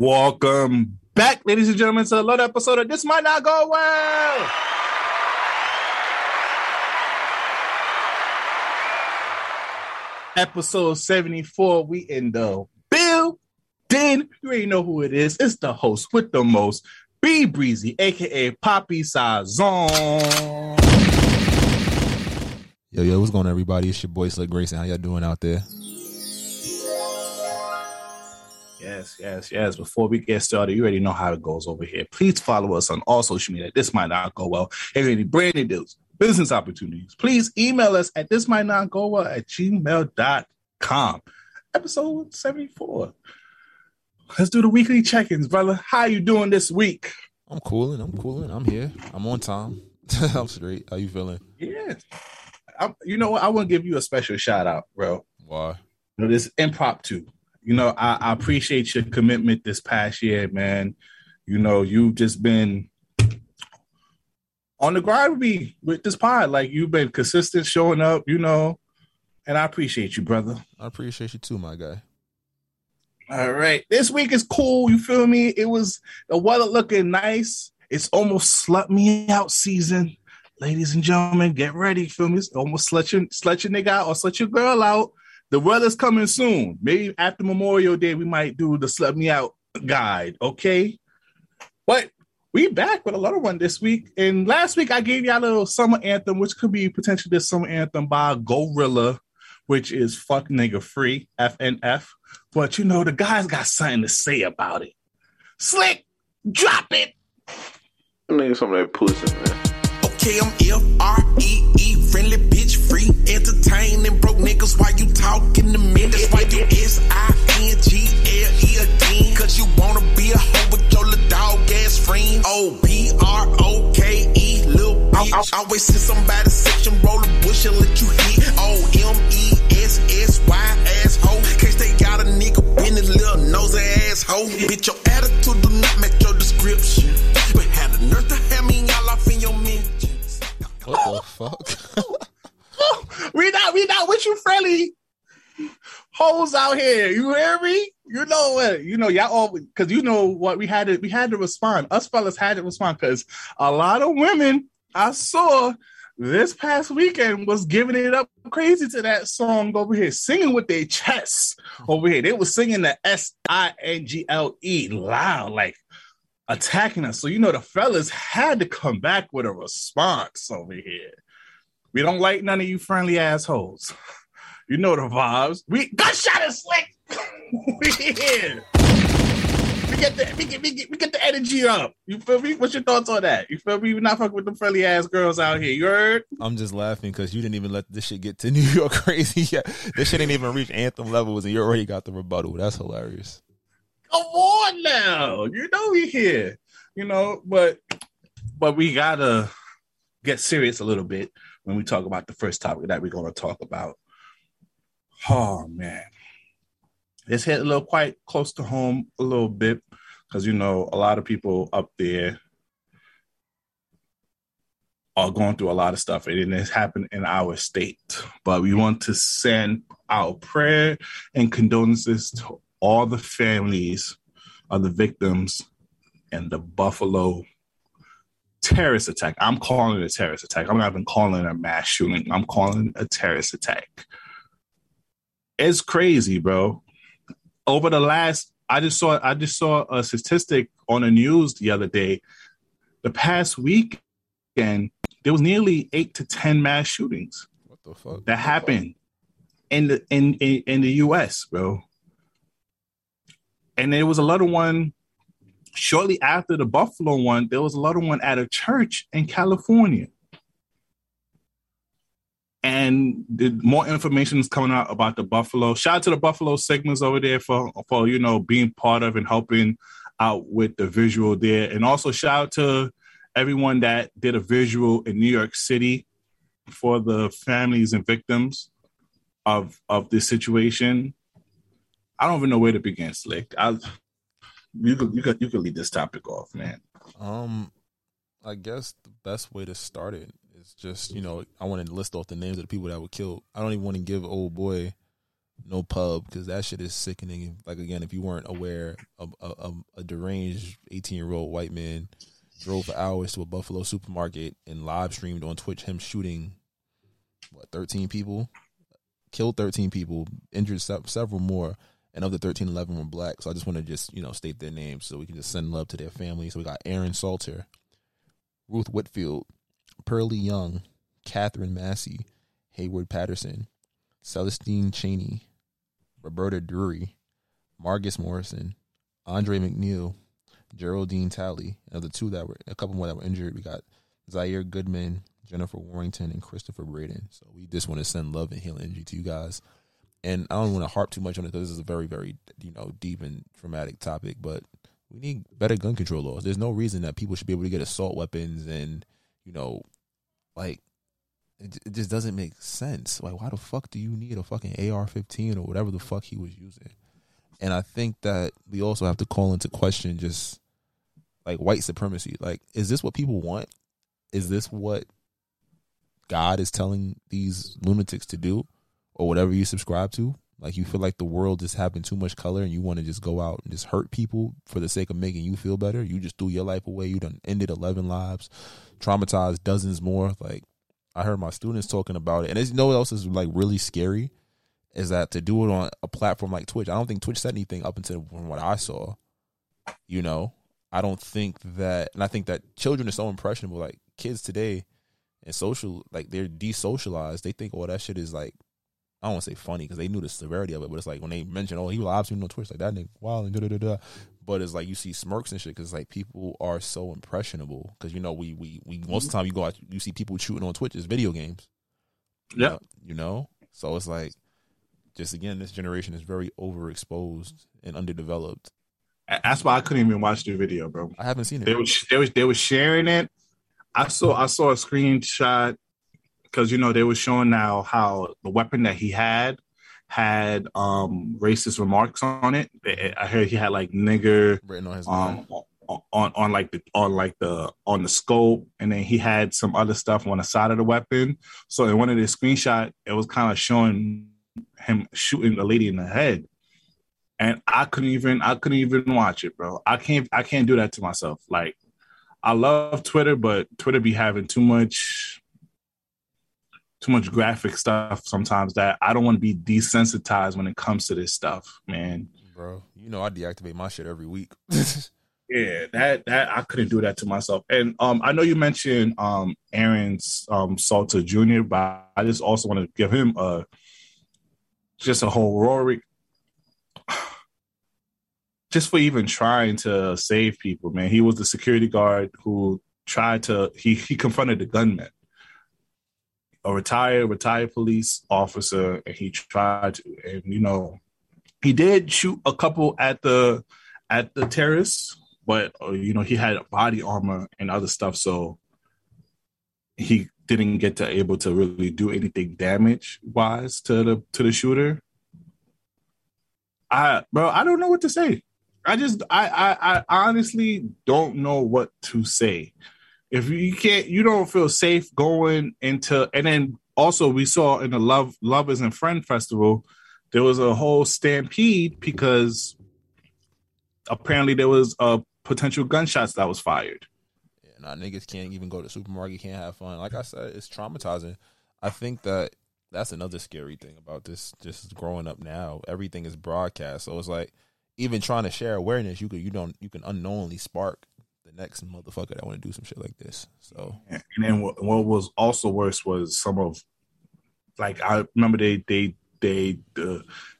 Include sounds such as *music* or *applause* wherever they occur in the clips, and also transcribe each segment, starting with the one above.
Welcome back, ladies and gentlemen, to another episode of This Might Not Go Well. Episode 74. We in the building. You already know who it is. It's the host with the most, B Breezy, aka Poppy Sazon. Yo, yo, what's going on, everybody? It's your boy Slick Grayson. How y'all doing out there? Yes, yes, yes. Before we get started, you already know how it goes over here. Please follow us on all social media. This might not go well. If any brand new deals, business opportunities, please email us at this might not go well at gmail.com. Episode 74. Let's do the weekly check-ins, brother. How you doing this week? I'm cooling. I'm cooling. I'm here. I'm on time. *laughs* I'm straight. How you feeling? Yeah. I'm, you know what? I want to give you a special shout out, bro. Why? You know, this impromptu. You know, I, I appreciate your commitment this past year, man. You know, you've just been on the grind with me with this pod. Like you've been consistent, showing up. You know, and I appreciate you, brother. I appreciate you too, my guy. All right, this week is cool. You feel me? It was the weather looking nice. It's almost slut me out season ladies and gentlemen, get ready. Feel me? It's almost slut your, slut your nigga out or slut your girl out. The weather's coming soon. Maybe after Memorial Day, we might do the slut me out guide. Okay. But we back with a little one this week. And last week I gave y'all a little summer anthem, which could be potentially the summer anthem by GloRilla, which is fuck nigga free, FNF. But you know, the guys got something to say about it. Slick, drop it. Nigga, some of that pussy, man. Okay, I'm F-R-E-E, friendly bitch free. Entertaining broke niggas while you talking to me. That's why you S-I-N-G-L-E again. Cause you wanna be a hoe with your little dog ass friend. O-B-R-O-K-E, little bitch. Always see somebody section, roll a bush and let you hit. O-M-E-S-S-Y out here. You hear me? You know what? You know y'all all because you know what we had to we had to respond. Us fellas had to respond because a lot of women I saw this past weekend was giving it up crazy to that song over here, singing with their chests over here. They were singing the S I N G L E loud, like attacking us. So you know the fellas had to come back with a response over here. We don't like none of you friendly assholes. You know the vibes. We gunshot is slick. *laughs* we here. We get the we get, we get we get the energy up. You feel me? What's your thoughts on that? You feel me? We're not fucking with the friendly ass girls out here. You heard? I'm just laughing because you didn't even let this shit get to *laughs* New York crazy yet. This shit ain't even reached anthem levels, and you already got the rebuttal. That's hilarious. Come on now. You know we here. You know, but but we gotta get serious a little bit when we talk about the first topic that we're gonna talk about. Oh man. It's hit a little quite close to home a little bit because you know a lot of people up there are going through a lot of stuff and it has happened in our state. But we want to send our prayer and condolences to all the families of the victims and the Buffalo terrorist attack. I'm calling it a terrorist attack. I'm not even calling it a mass shooting. I'm calling it a terrorist attack. It's crazy, bro. Over the last, I just saw, I just saw a statistic on the news the other day. The past weekend, there was nearly eight to ten mass shootings. What the fuck? That happened in the in, in in the U.S., bro and there was a little one shortly after the Buffalo one. There was a little one at a church in California, and more information is coming out about the Buffalo. Shout out to the Buffalo segments over there for for you know being part of and helping out with the visual there. And also shout out to everyone that did a visual in New York City for the families and victims of of this situation. I don't even know where to begin, Slick. I you could you could you could lead this topic off, man. Um, I guess the best way to start it is just you know I want to list off the names of the people that were killed. I don't even want to give old boy no pub because that shit is sickening. Like again, if you weren't aware, a, a, a deranged eighteen year old white man drove for hours to a Buffalo supermarket and live streamed on Twitch him shooting what thirteen people, killed thirteen people, injured se- several more. And of the 13, 11 were black. So I just want to just, you know, state their names so we can just send love to their families. So we got Aaron Salter, Ruth Whitfield, Pearlie Young, Katherine Massey, Heyward Patterson, Celestine Chaney, Roberta Drury, Margus Morrison, Andre Mackniel, Geraldine Talley. And the two that were, a couple more that were injured, we got Zaire Goodman, Jennifer Warrington, and Christopher Braden. So we just want to send love and healing energy to you guys. And I don't want to harp too much on it because this is a very, very, you know, deep and traumatic topic, but we need better gun control laws. There's no reason that people should be able to get assault weapons and, you know, like it, it just doesn't make sense. Like, why the fuck do you need a fucking AR-15 or whatever the fuck he was using? And I think that we also have to call into question just like white supremacy. Like, is this what people want? Is this what God is telling these lunatics to do, or whatever you subscribe to? Like, you feel like the world just having too much color, and you want to just go out and just hurt people for the sake of making you feel better. You just threw your life away. You done ended eleven lives, traumatized dozens more. Like, I heard my students talking about it, and you know what else is like really scary is that to do it on a platform like Twitch. I don't think Twitch said anything up until from what I saw. You know, I don't think that, and I think that children are so impressionable. Like kids today, and social, like they're desocialized. They think, oh, that shit is like, I don't want to say funny because they knew the severity of it, but it's like when they mention, oh, he was streaming on Twitch, like that nigga, wow, and da da da da. But it's like you see smirks and shit because like people are so impressionable because you know we we we most of the mm-hmm. time you go out you see people shooting on Twitch is video games. Yeah. you know, so it's like just again, this generation is very overexposed and underdeveloped. That's why I couldn't even watch the video, bro. I haven't seen They it. they was they was sharing it. I saw I saw a screenshot because you know they were showing now how the weapon that he had had um racist remarks on it. I heard he had like nigger Written on his um on, on on like the on like the on the scope. And then he had some other stuff on the side of the weapon. So in one of the screenshot it was kind of showing him shooting the lady in the head. And i couldn't even i couldn't even watch it bro. I can't i can't do that to myself. Like i love twitter but twitter be having too much too much graphic stuff sometimes that i don't want to be desensitized when it comes to this stuff man bro. You know I deactivate my shit every week. *laughs* Yeah, that that I couldn't do that to myself. And um, I know you mentioned um Aaron's um Salter Jr., but I just also want to give him a just a whole Rory, *sighs* just for even trying to save people. Man, he was the security guard who tried to he he confronted the gunman, a retired retired police officer, and he tried to, and you know, he did shoot a couple at the at the terrace but uh, you know he had body armor and other stuff so he didn't get to able to really do anything damage wise to the to the shooter. I bro i don't know what to say. I just i i, I honestly don't know what to say if you can't you don't feel safe going into and then also we saw in the love lovers and friend festival there was a whole stampede because apparently there was a potential gunshots that was fired. Yeah, nah, niggas can't even go to the supermarket, can't have fun. Like I said, it's traumatizing. I think that that's another scary thing about this. Just growing up now, everything is broadcast, so it's like even trying to share awareness, you could you don't you can unknowingly spark the next motherfucker that want to do some shit like this. So And then what, what was also worse was some of, like I remember they they they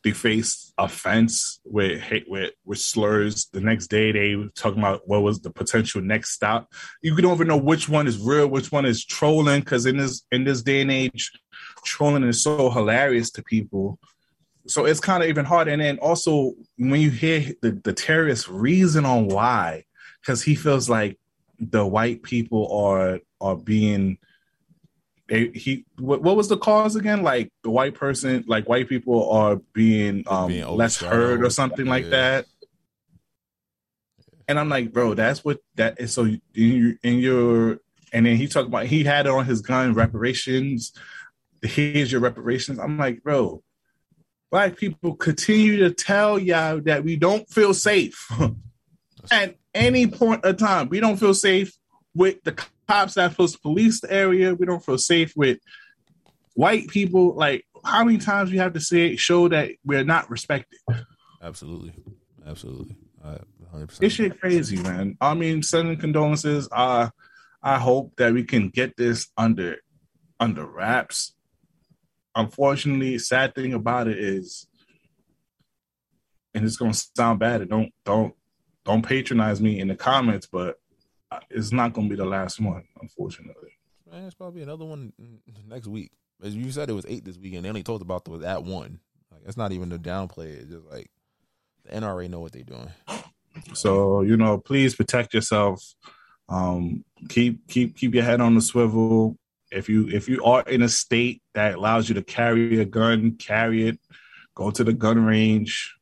they faced offense with hate with with slurs. The next day they were talking about what was the potential next stop. You don't even know which one is real, which one is trolling. Because in this in this day and age, trolling is so hilarious to people. so it's kind of even harder. And then also when you hear the, the terrorist reason on why, because he feels like the white people are are being they, he what, what was the cause again? Like the white person, like white people are being um being less heard or something like Yeah. that. And I'm like, bro, that's what that is. So in your, in your and then he talked about he had it on his gun reparations. Here's your reparations. I'm like, bro, black people continue to tell y'all that we don't feel safe *laughs* at any point of time. We don't feel safe with the cops that supposed to police the area. We don't feel safe with white people. Like, how many times we have to say show that we're not respected? Absolutely, absolutely. I 100%. This shit crazy, man. I mean, sending condolences. Uh, I hope that we can get this under under wraps. Unfortunately, sad thing about it is, and it's gonna sound bad. And don't don't don't patronize me in the comments, but it's not gonna be the last one, unfortunately. Man, it's probably another one next week. As you said, it was eight this weekend. They only talked about the, that one. Like it's not even the downplay. It's just like the NRA know what they're doing. So you know, please protect yourself. Um, keep keep keep your head on the swivel. If you if you are in a state that allows you to carry a gun, carry it. Go to the gun range.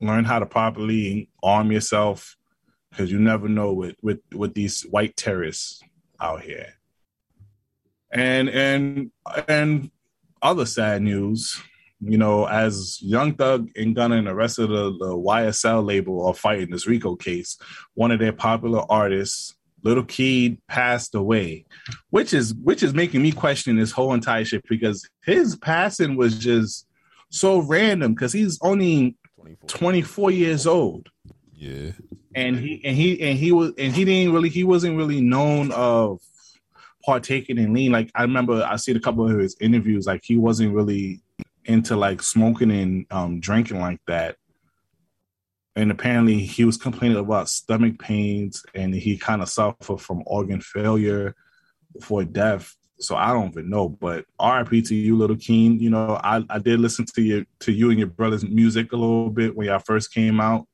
Learn how to properly arm yourself, because you never know with with with these white terrorists out here. And and and other sad news you know, as Young Thug and Gunna and the rest of the, the YSL label are fighting this RICO case, one of their popular artists, Little Keed, passed away, which is which is making me question this whole entire shit because his passing was just so random because he's only 24. 24 years old Yeah. and he and he and he was and he didn't really he wasn't really known of partaking in lean. Like I remember I seen a couple of his interviews, like he wasn't really into like smoking and um drinking like that. And apparently he was complaining about stomach pains and he kind of suffered from organ failure before death. So I don't even know, but RIP to you, little Keed. You know, I, I did listen to you to you and your brother's music a little bit when y'all first came out.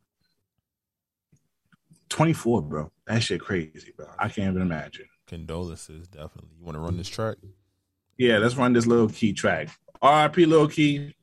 24, bro. That shit crazy, bro. I can't even imagine. Condolences, definitely. You want to run this track? Yeah, let's run this little Keed track. RIP little Keed.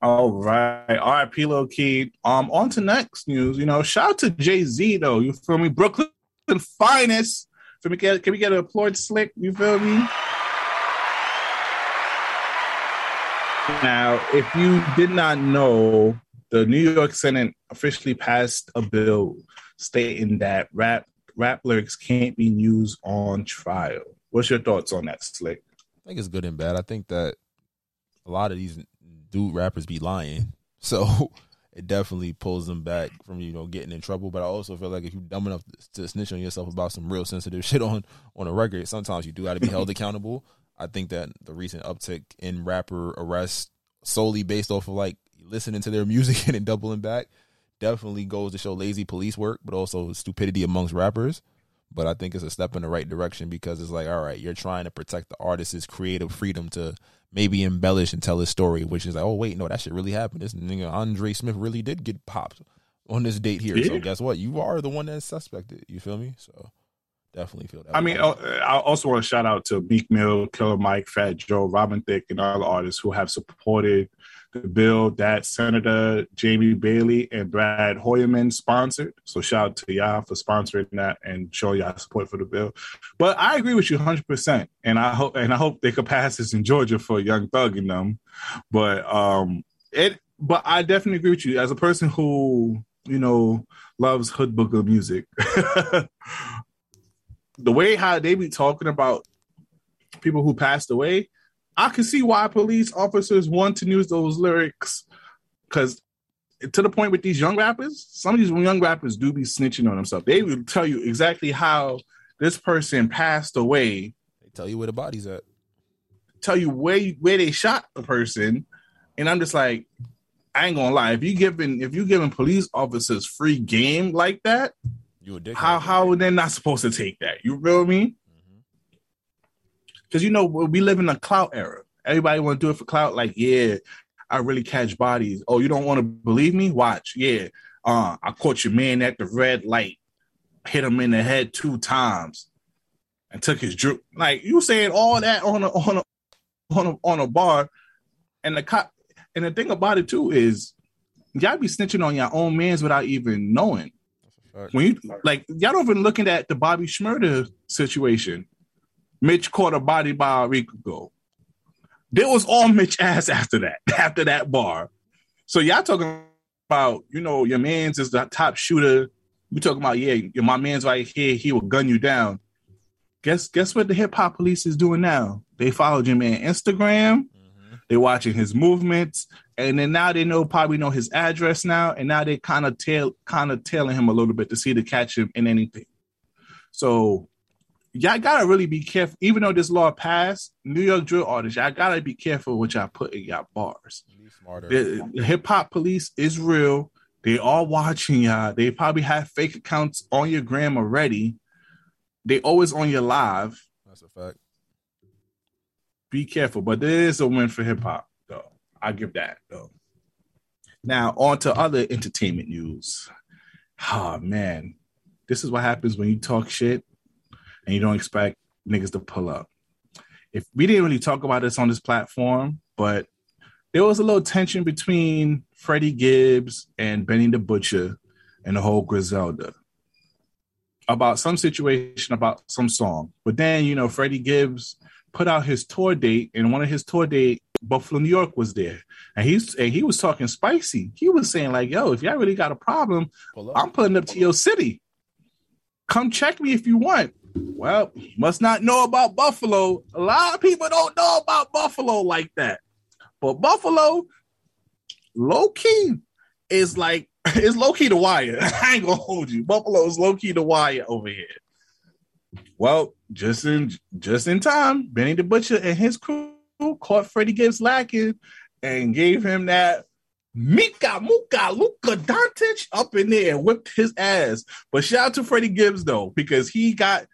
All right. RIP Lil Keed. Um, on to next news. You know, shout out to Jay-Z though. You feel me? Brooklyn finest. Can we get can we get an applaud slick? You feel me? Now, if you did not know, the New York Senate officially passed a bill stating that rap rap lyrics can't be used on trial. What's your thoughts on that, Slick? I think it's good and bad. I think that a lot of these dude rappers be lying, *laughs* so it definitely pulls them back from you know getting in trouble. But I also feel like if you're dumb enough to snitch on yourself about some real sensitive *laughs* shit on on a record, sometimes you do got to be held *laughs* accountable. I think that the recent uptick in rapper arrests solely based off of like listening to their music and then doubling back definitely goes to show lazy police work, but also stupidity amongst rappers. But I think it's a step in the right direction because it's like, all right, you're trying to protect the artist's creative freedom to maybe embellish and tell his story, which is like, oh wait, no, that shit really happened. This nigga Andre Smith really did get popped on this date here. So guess what? You are the one that's suspected. You feel me? So Definitely feel that. I mean, uh, I also want to shout out to Meek Mill, Killer Mike, Fat Joe, Robin Thicke, and other artists who have supported the bill that Senator Jamaal Bailey and Brad Hoylman sponsored. So shout out to y'all for sponsoring that and showing y'all support for the bill. But I agree with you 100, percent and I hope and I hope they could pass this in Georgia for Young Thug and them. But um, it. But I definitely agree with you as a person who you know loves hood booger music. *laughs* the way how they be talking about people who passed away, I can see why police officers want to use those lyrics because to the point with these young rappers, some of these young rappers do be snitching on themselves. They will tell you exactly how this person passed away, they tell you where the body's at. tell you where where they shot the person, and I'm just like, I ain't gonna lie. If you giving if you giving police officers free game like that, You a dick. how how they're not supposed to take that? You feel me? Because you know we live in a clout era. Everybody want to do it for clout. Like, yeah, I really catch bodies. Oh, you don't want to believe me? Watch. Yeah, uh, I caught your man at the red light, hit him in the head two times, and took his drip. Like you saying all that on a on a on a, on a bar, and the cop. And the thing about it too is, y'all be snitching on your own mans without even knowing That's a fact. when you like y'all don't even looking at the Bobby Shmurda situation. Mitch caught a body by a week ago. There was all Mitch ass after that, *laughs* after that bar. So y'all talking about, you know, your man's is the top shooter. We talking about, yeah, my man's right here, he will gun you down. Guess guess what the hip hop police is doing now? They followed your man Instagram. Mhm. They watching his movements, and then now they know probably know his address now, and now they kind of tail kind of tailing him a little bit to see to catch him in anything. So y'all gotta really be careful. Even though this law passed, New York drill artists, y'all gotta be careful what y'all put in y'all bars. The, the hip hop police is real. They are watching y'all. They probably have fake accounts on your gram already. They always on your live. That's a fact. be careful. But there is a win for hip hop, though. I give that though. Now on to other entertainment news. Oh man, this is what happens when you talk shit and you don't expect niggas to pull up. If we didn't really talk about this on this platform, but there was a little tension between Freddie Gibbs and Benny the Butcher and the whole Griselda about some situation about some song. But then, you know, Freddie Gibbs put out his tour date, and one of his tour date, Buffalo, New York, was there, and he's and he was talking spicy. He was saying like, "Yo, if y'all really got a problem. I'm putting up to your city. Come check me if you want." Well, must not know about Buffalo. A lot of people don't know about Buffalo like that, but Buffalo, low key, is like *laughs* it's low key the wire. *laughs* I ain't gonna hold you. Buffalo is low key the wire over here. Well, just in just in time, Benny the Butcher and his crew caught Freddie Gibbs lacking and gave him that Mika Muka Luka Doncic up in there and whipped his ass. But shout out to Freddie Gibbs though, because he got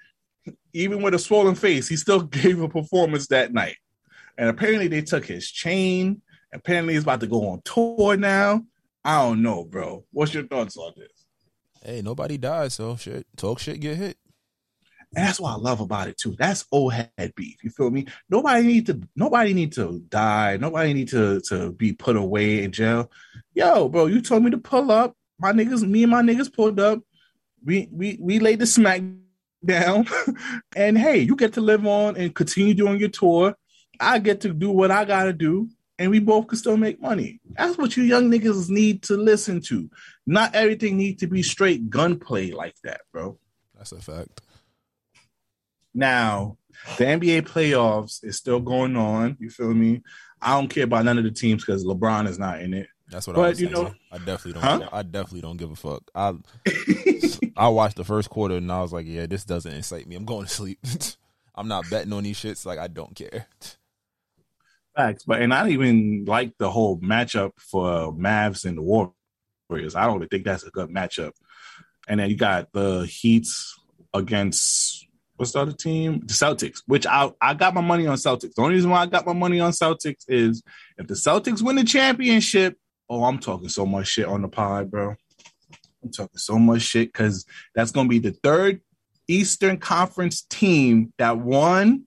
even with a swollen face, he still *laughs* gave a performance that night. And apparently they took his chain. Apparently he's about to go on tour now. I don't know, bro. What's your thoughts on this? Hey, nobody died, so shit. Talk shit, get hit. And that's what I love about it too. That's old head beef. You feel me? Nobody need to. Nobody need to die. Nobody need to to be put away in jail. Yo, bro, you told me to pull up. My niggas, me and my niggas pulled up. We we we laid the smack down, *laughs* and hey, you get to live on and continue doing your tour. I get to do what I gotta do, and we both can still make money. That's what you young niggas need to listen to. Not everything needs to be straight gunplay like that, bro. That's a fact. Now, the NBA playoffs is still going on. You feel me? I don't care about none of the teams because LeBron is not in it. That's what I was you saying. know- I definitely don't. Huh? I definitely don't give a fuck. I I watched the first quarter and I was like, yeah, this doesn't excite me. I'm going to sleep. *laughs* I'm not betting on these shits. Like I don't care. Facts, but and I even like the whole matchup for Mavs and the Warriors. I don't even think that's a good matchup. And then you got the Heats against what's the other team? The Celtics, which I I got my money on Celtics. The only reason why I got my money on Celtics is if the Celtics win the championship. Oh, I'm talking so much shit on the pod, bro. I'm talking so much shit because that's gonna be the third Eastern Conference team that won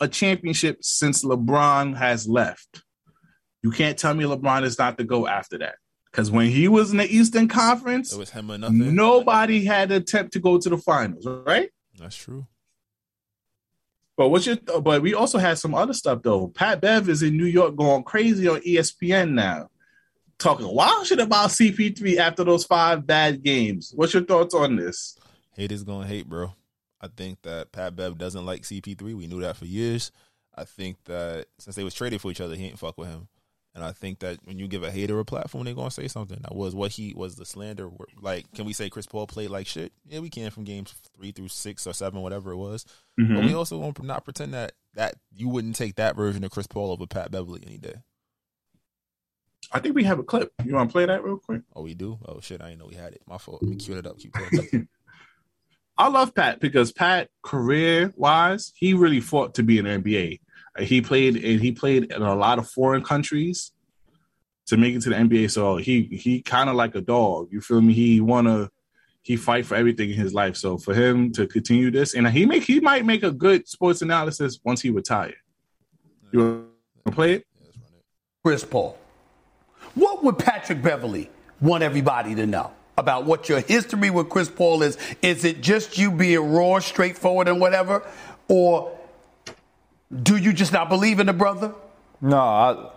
a championship since LeBron has left. You can't tell me LeBron is not to go after that. Because when he was in the Eastern Conference, It was him or nothing. nobody had an attempt to go to the finals, right? That's true. But what's your? But we also had some other stuff though. Pat Bev is in New York going crazy on ESPN now, talking wild shit about CP3 after those five bad games. What's your thoughts on this? Hate is gonna hate, bro. I think that Pat Bev doesn't like CP3. We knew that for years. I think that since they was traded for each other, he ain't fuck with him. And I think that when you give a hater a platform, they're gonna say something. That was what he was the slander. Like, can we say Chris Paul played like shit? Yeah, we can from games three through six or seven, whatever it was. But mm-hmm. we also won't not pretend that that you wouldn't take that version of Chris Paul over Pat Beverley any day. I think we have a clip. You want to play that real quick? Oh, we do. Oh shit, I didn't know we had it. My fault. Let me cue it up. Keep playing. *laughs* I love Pat because Pat, career wise, he really fought to be in the NBA. He played and he played in a lot of foreign countries to make it to the NBA. So he he kind of like a dog. You feel me? He wanna he fight for everything in his life. So for him to continue this, and he make he might make a good sports analysis once he retire. You want to play it? Chris Paul. What would Patrick Beverley want everybody to know about what your history with Chris Paul is? Is it just you being raw, straightforward, and whatever? Or do you just not believe in the brother? No, I,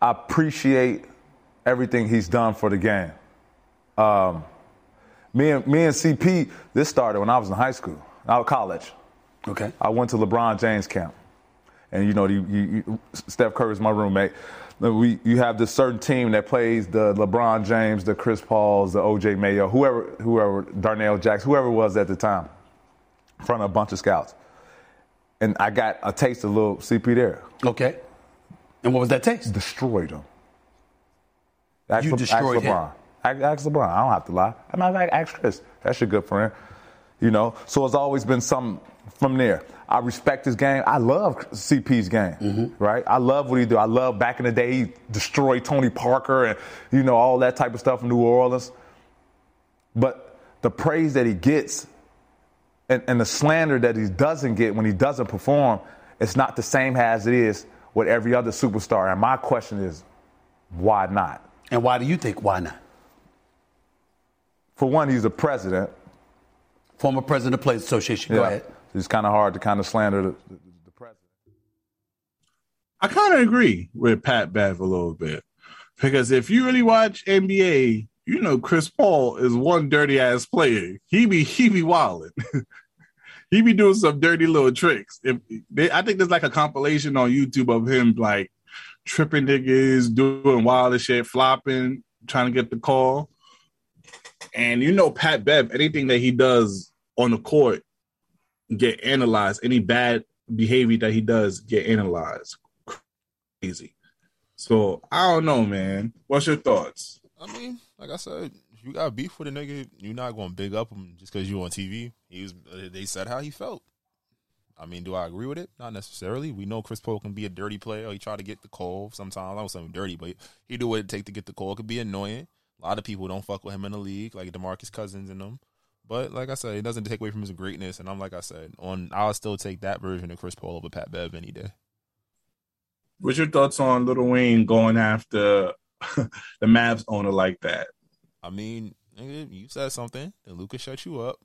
I appreciate everything he's done for the game. Um, me and me and CP, this started when I was in high school, I was college. Okay. I went to LeBron James camp, and you know, you, you, Steph Curry is my roommate. We, you have this certain team that plays the LeBron James, the Chris Pauls, the OJ Mayo, whoever, whoever, Darnell Jackson, whoever it was at the time, in front of a bunch of scouts. And I got a taste of little CP there. Okay. And what was that taste? Destroyed him. Ask You Le- destroyed ask him. LeBron. Ask, ask LeBron. I don't have to lie. I'm not like ask Chris. That's your good friend. You know. So it's always been some from there. I respect his game. I love CP's game. Mm-hmm. Right. I love what he do. I love back in the day he destroyed Tony Parker and you know all that type of stuff in New Orleans. But the praise that he gets and, and the slander that he doesn't get when he doesn't perform, it's not the same as it is with every other superstar. And my question is, why not? And why do you think why not? For one, he's a president. Former president of Players Association. Go ahead. It's kind of hard to kind of slander the, the, the president. I kind of agree with Pat Bev a little bit because if you really watch NBA, you know Chris Paul is one dirty ass player. He be he be wilding. *laughs* he be doing some dirty little tricks. If they, I think there's like a compilation on YouTube of him like tripping niggas, doing wild shit, flopping, trying to get the call. And you know Pat Bev, anything that he does on the court get analyzed. Any bad behavior that he does get analyzed. Crazy. So I don't know, man. What's your thoughts? I mean, like I said, you got beef with a nigga, you're not gonna big up him just because you on TV. He was. They said how he felt. I mean, do I agree with it? Not necessarily. We know Chris Paul can be a dirty player. He try to get the call sometimes. I don't say dirty, but he do what it take to get the call. It could be annoying. A lot of people don't fuck with him in the league, like Demarcus Cousins and them. But like I said, it doesn't take away from his greatness. And I'm like I said, on I'll still take that version of Chris Paul over Pat Bev any day. What's your thoughts on Little Wayne going after *laughs* the Mavs owner like that? I mean, you said something, then Lucas shut you up,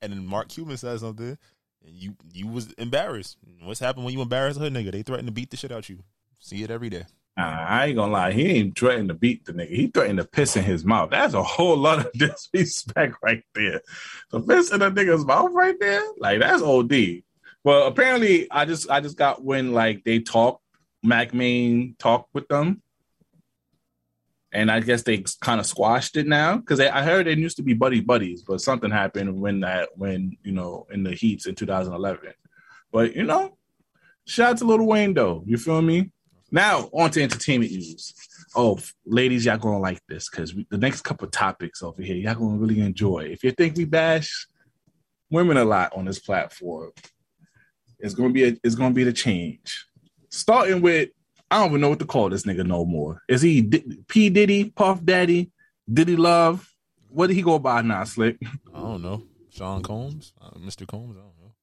and then Mark Cuban said something, and you you was embarrassed. What's happened when you embarrass a hood nigga? They threaten to beat the shit out you. See it every day. I ain't gonna lie. He ain't threatened to beat the nigga. He threatened to piss in his mouth. That's a whole lot of *laughs* disrespect right there. The piss in a nigga's mouth right there, like that's OD. Well, apparently, I just I just got when like they talk, Mack Maine talked with them, and I guess they kind of squashed it now because I heard they used to be buddy buddies, but something happened when that when you know in the heats in 2011. But you know, shout out to Little Wayne though. You feel me? Now on to entertainment news. Oh, ladies, y'all gonna like this because the next couple topics over here, y'all gonna really enjoy. If you think we bash women a lot on this platform, it's gonna be a, it's gonna be the change. Starting with I don't even know what to call this nigga no more. Is he D- P Diddy, Puff Daddy, Diddy Love? What did he go by now, Slick? I don't know. Sean Combs, uh, Mr. Combs. I don't know.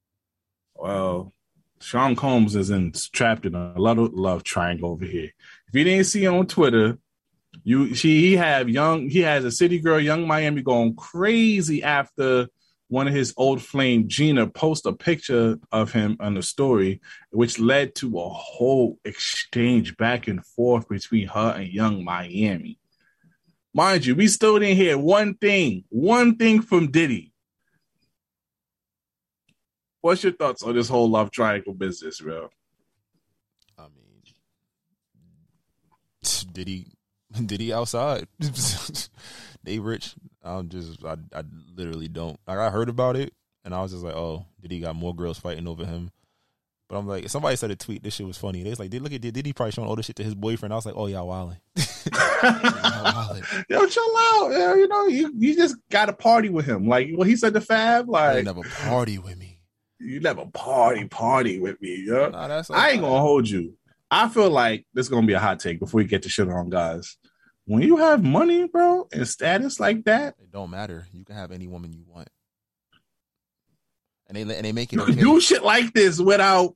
Well, Sean Combs is in trapped in a lot of love triangle over here. If you didn't see on Twitter, you she he have young he has a city girl, Yung Miami going crazy after one of his old flame Gina post a picture of him on the story, which led to a whole exchange back and forth between her and Yung Miami. Mind you, we still didn't hear one thing, one thing from Diddy. What's your thoughts on this whole love triangle business, bro? I mean, did he? Did he outside? *laughs* they rich. I'm just. I. I literally don't. Like I heard about it, and I was just like, oh, did he got more girls fighting over him? But I'm like, somebody said a tweet. This shit was funny. They was like, did look at did he probably showing all this shit to his boyfriend? I was like, oh y'all wilding. *laughs* *laughs* Yo, chill out. Yeah, you know, you you just got to party with him. Like what he said to Fab, like never party with me. You never party party with me. Yo. Nah, that's I ain't gonna hold you. I feel like this is gonna be a hot take before we get to shit on guys. When you have money, bro, and status like that, It don't matter. You can have any woman you want, and they and they make it *laughs* you okay. do shit like this without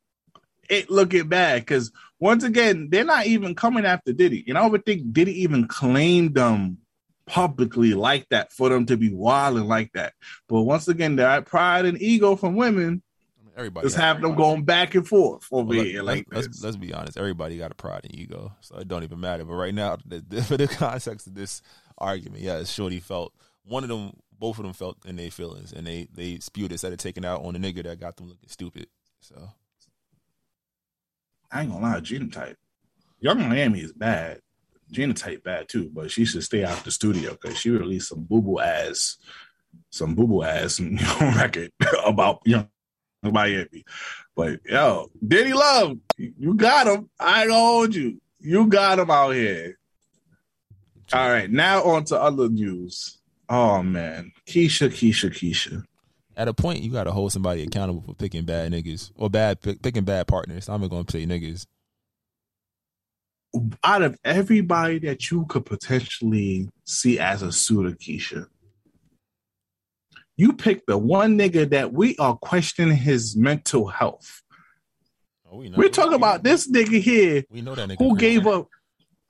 it looking bad. Because once again, they're not even coming after Diddy. And I don't think Diddy even claimed them publicly like that for them to be wilding like that. But once again, that pride and ego from women everybody just have them going back and forth over Well, here let's, like let's, let's be honest. Everybody got a pride and ego, so it don't even matter. But right now, the, the, *laughs* for the context of this argument, yeah, Shorty felt one of them, both of them felt in their feelings, and they they spewed it instead of taking out on the nigga that got them looking stupid. So I ain't gonna lie, Genotype. Yung Miami is bad. Genotype bad too, but she should stay out the studio because she released some boo boo ass, some boo boo ass *laughs* record *laughs* about young Miami. But yo, Diddy Love, you got him. I ain't hold you. You got him out here. All right, now on to other news. Oh man, Keisha, Keisha, Keisha. at a point, you got to hold somebody accountable for picking bad niggas or bad pick, picking bad partners. I'm not gonna say niggas. out of everybody that you could potentially see as a suitor, Keisha, you pick the one nigga that we are questioning his mental health. Oh, we know. We're talking about this nigga here We know that nigga. who crazy. gave up,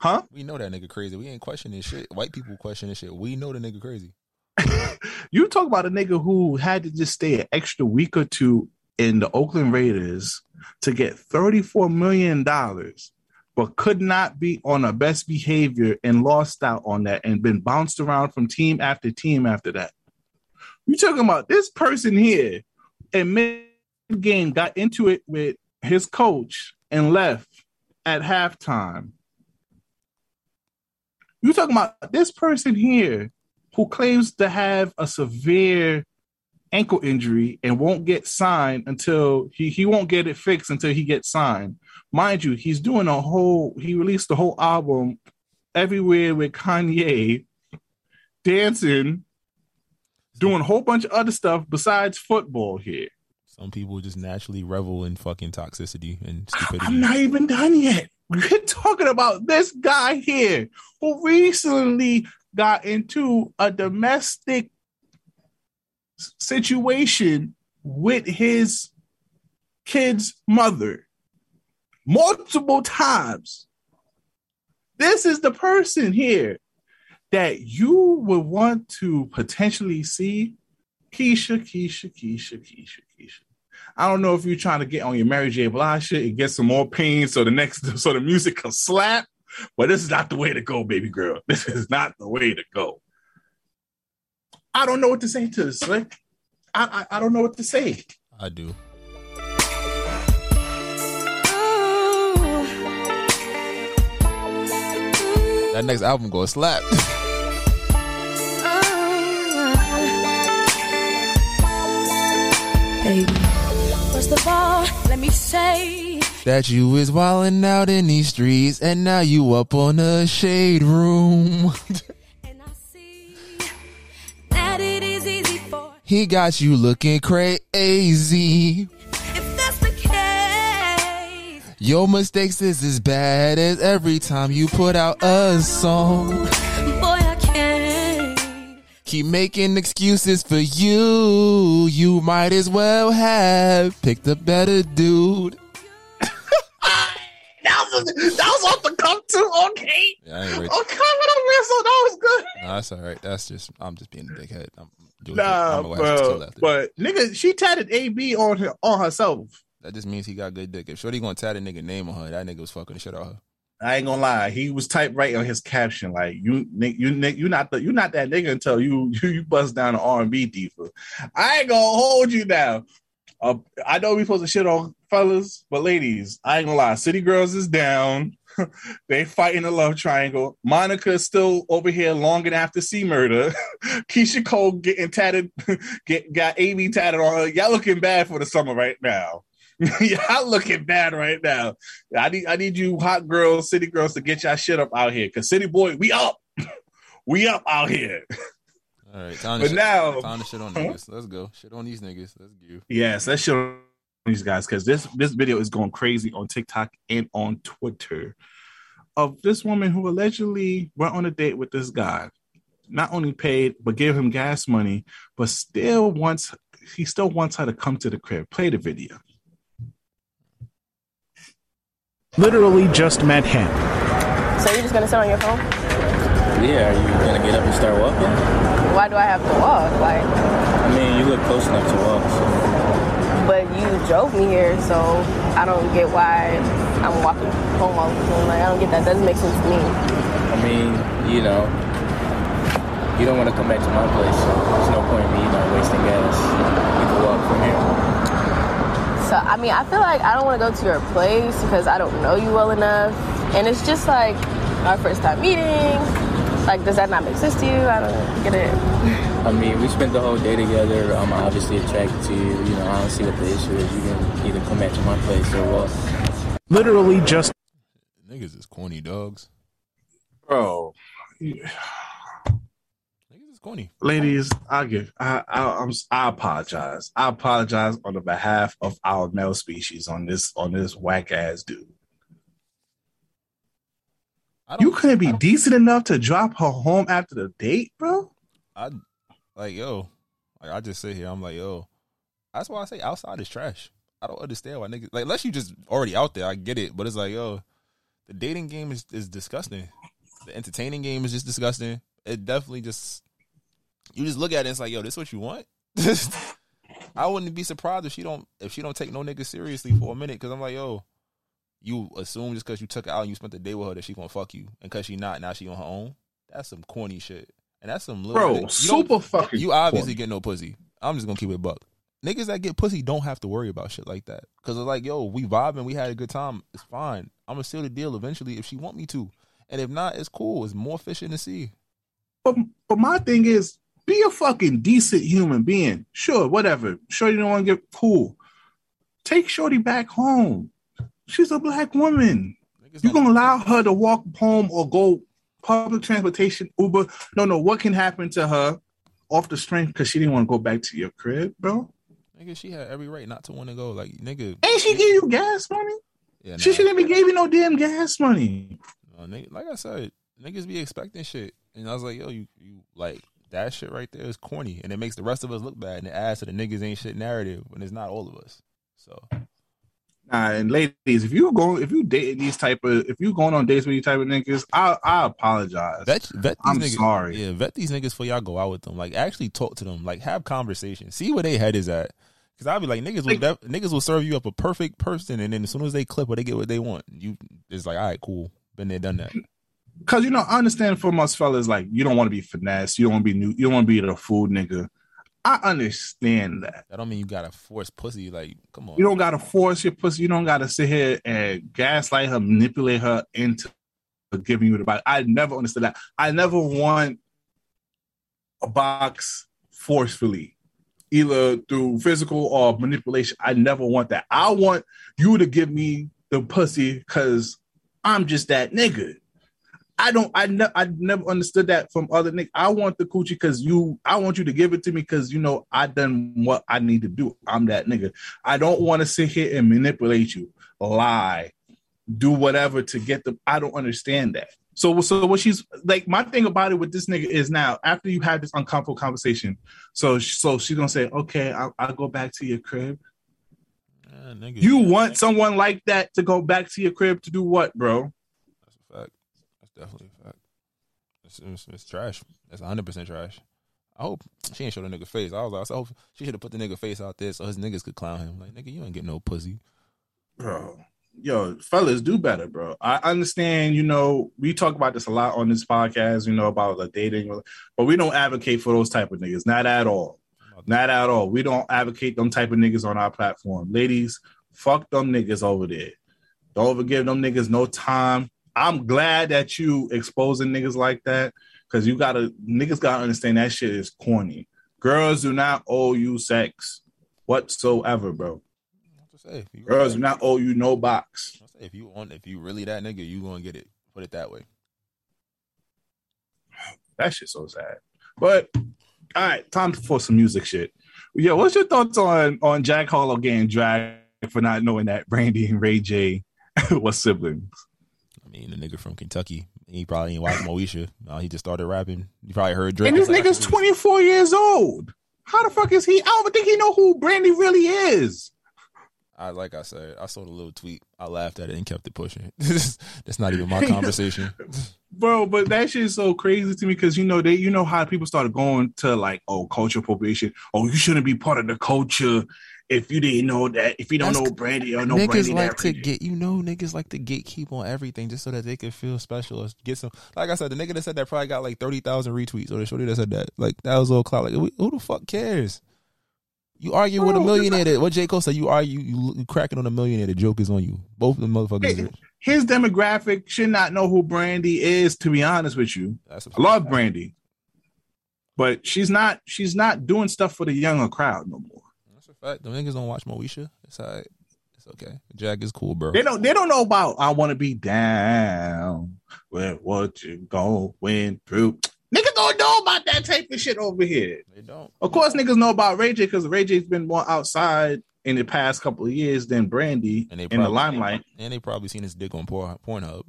huh? We know that nigga crazy. We ain't questioning shit. White people questioning shit. We know the nigga crazy. *laughs* You talk about a nigga who had to just stay an extra week or two in the Oakland Raiders to get $34 million, but could not be on a best behavior and lost out on that and been bounced around from team after team after that. You talking about this person here in mid game got into it with his coach and left at halftime. You talking about this person here who claims to have a severe ankle injury and won't get signed until he, he won't get it fixed until he gets signed. Mind you, he's doing a whole he released the whole album everywhere with Kanye dancing, doing a whole bunch of other stuff besides football here. Some people just naturally revel in fucking toxicity and stupidity. I'm not even done yet. *laughs* We're talking about this guy here who recently got into a domestic situation with his kid's mother multiple times. This is the person here that you would want to potentially see. Keisha, Keisha, Keisha, Keisha, Keisha. I don't know if you're trying to get on your Mary J. Blige shit and get some more pain so the next *laughs* so the music can slap, but this is not the way to go, baby girl. *laughs* This is not the way to go. I don't know what to say to this. Slick. I, I I don't know what to say. I do. That next album gonna slap. *laughs* Baby. First of all, let me say that you is wildin' out in these streets, and now you up on a shade room. *laughs* and I see that it is easy for he got you looking crazy. if that's the case. Your mistakes is as bad as every time you put out a song. Keep making excuses for you. You might as well have picked a better dude. That was, that was off the cuff too. Okay. Yeah, I ain't ready. Okay, what man? So that was good. That's all right. That's just I'm just being a dickhead. I'm doing Nah, I'm gonna watch it till bro. But nigga, she tatted AB on her on herself. That just means he got good dick. If Shorty gonna tat a nigga name on her, that nigga was fucking the shit out of her. I ain't gonna lie. He was typed right on his caption, like you, you, you not the, you not that nigga until you, *laughs* you, you bust down the R and B diva. I ain't gonna hold you down. Uh, I know we supposed to shit on fellas, but ladies, I ain't gonna lie. City Girls is down. *laughs* they fighting a love triangle. Monica is still over here longing after C murder. *laughs* Keyshia Cole getting tatted, get got AB tatted on her. Y'all looking bad for the summer right now. *laughs* Y'all looking bad right now. I need I need you hot girls, city girls to get y'all shit up out here. Cause city boy, we up. *laughs* we up out here. All right, time But shit, now- time to shit on Huh? niggas. Let's go. Shit on these niggas. Let's go. Yes, let's show these guys because this this video is going crazy on TikTok and on Twitter of this woman who allegedly went on a date with this guy. Not only paid, but gave him gas money, but still wants he still wants her to come to the crib. Play the video. Literally just met him. So you're just gonna sit on your phone? Yeah, are you gonna get up and start walking? Why do I have to walk? Like, I mean, you look close enough to walk. So. but you drove me here, so I don't get why I'm walking home all the time. Like, I don't get that. Doesn't make sense to me. I mean, you know, you don't want to come back to my place, so there's no point in me, you know, wasting gas. You can walk from here. So I mean, I feel like I don't want to go to your place because I don't know you well enough, and it's just like our first time meeting. Like, does that not make sense to you? I don't get it. *laughs* I mean, we spent the whole day together. I'm obviously attracted to you. You know, I don't see what the issue is. You can either come back to my place or what. Literally just Niggas is corny dogs. Bro, Niggas is corny. ladies, I give I, I I'm I apologize. I apologize on the behalf of our male species on this on this whack ass dude. You couldn't be decent enough to drop her home after the date, bro. I like yo. Like I just sit here. I'm like yo. That's why I say outside is trash. I don't understand why niggas like unless you just already out there. I get it, but it's like yo, the dating game is is disgusting. The entertaining game is just disgusting. It definitely just you just look at it. and It's like yo, this what you want. *laughs* I wouldn't be surprised if she don't if she don't take no nigga seriously for a minute because I'm like yo, you assume just because you took her out and you spent the day with her that she gonna fuck you and because she not now she on her own. That's some corny shit. And that's some little Bro, you super fucking You obviously corny. get no pussy. I'm just gonna keep it buck. Niggas that get pussy don't have to worry about shit like that. Cause it's like, yo, we vibing, we had a good time. It's fine. I'm gonna seal the deal eventually if she want me to. And if not, it's cool. It's more fish in the sea. But but my thing is, be a fucking decent human being. Sure, whatever. Sure, you don't want to get cool. Take Shorty back home. She's a black woman. You gonna allow her to walk home or go public transportation, Uber? No, no. What can happen to her off the strength because she didn't want to go back to your crib, bro? nigga, she had every right not to want to go. Like, nigga, Ain't she give you gas money? yeah, She nah. shouldn't be give you no damn gas money. No, nigga, like I said, niggas be expecting shit, and I was like, yo, you, you like that shit right there is corny, and it makes the rest of us look bad, and it adds to the niggas ain't shit narrative when it's not all of us. So Nah, and ladies, if you go, if you date these type of, if you going on dates with these type of niggas, I I apologize. vet, vet these I'm niggas. sorry. Yeah, vet these niggas for y'all go out with them. Like actually talk to them. Like have conversations. See where they head is at. Cause I'll be like niggas will def- niggas will serve you up a perfect person, and then as soon as they clip or they get what they want, you it's like all right, cool, been there, done that. Cause you know, I understand for most fellas, like you don't want to be finesse, you don't want to be new, you don't want to be the fool nigga. I understand that. That don't mean you gotta force pussy. Like come on, You don't gotta force your pussy. You don't gotta sit here and gaslight her, manipulate her into giving you the box. I never understood that. I never want a box forcefully, either through physical or manipulation. I never want that. I want you to give me the pussy because I'm just that nigga. I don't. I ne- I never understood that from other niggas. I want the coochie because you. I want you to give it to me because you know I done what I need to do. I'm that nigga. I don't want to sit here and manipulate you, lie, do whatever to get the. I don't understand that. So, so what she's like, my thing about it with this nigga is now after you had this uncomfortable conversation, so so she's gonna say, okay, I'll, I'll go back to your crib. Ah, nigga, You want someone like that to go back to your crib to do what, bro? That's a fact. That's definitely a fact. It's, it's, it's trash. That's 100 percent trash. I hope she ain't show the nigga face. I was like, I hope she should have put the nigga face out there so his niggas could clown him. Like, nigga, you ain't get no pussy. bro. Yo, fellas, do better, bro. I understand, you know, we talk about this a lot on this podcast, you know, about the dating, but we don't advocate for those type of niggas. Not at all. Not at all. We don't advocate them type of niggas on our platform. Ladies, fuck them niggas over there. Don't ever give them niggas no time. I'm glad that you exposing niggas like that because you gotta niggas gotta understand that shit is corny. Girls do not owe you sex whatsoever, bro. Say? Girls do not owe you no box. Say, if you want, if you really that nigga, you gonna get it. Put it that way. That shit's so sad. But all right, time for some music shit. Yeah, what's your thoughts on on Jack Harlow getting dragged for not knowing that Brandy and Ray J *laughs* was siblings? Mean, the nigga from Kentucky, he probably ain't watched Moesha. *laughs* Uh, he just started rapping. You probably heard Drake. And this nigga's 24 years old. How the fuck is he? I don't think he know who Brandy really is. I like I said, I saw the little tweet. I laughed at it and kept it pushing. *laughs* That's not even my *laughs* conversation. Bro, but that shit is so crazy to me because you know they you know how people started going to like oh culture appropriation. Oh, you shouldn't be part of the culture if you didn't know that if you don't That's- know Brandy or no niggas Brandy. like to get you know niggas like to gatekeep on everything just so that they can feel special or get some like I said the nigga that said that probably got like thirty thousand retweets or the shorty that said that like that was all clout like who the fuck cares you argue with a millionaire that what J Cole said you argue you, you cracking on a millionaire the joke is on you both of them motherfuckers Hey, his demographic should not know who Brandy is. To be honest with you, a I love Brandy, but she's not. She's not doing stuff for the younger crowd no more. Fact. The niggas don't watch Moesha. It's alright. It's okay. Jack is cool, bro. They don't. They don't know about. I want to be down with what you going through. Niggas don't know about that type of shit over here. They don't. Of course, niggas know about Ray J because Ray J's been more outside in the past couple of years than Brandy And they in probably, the limelight. And they probably seen his dick on Porn, Pornhub.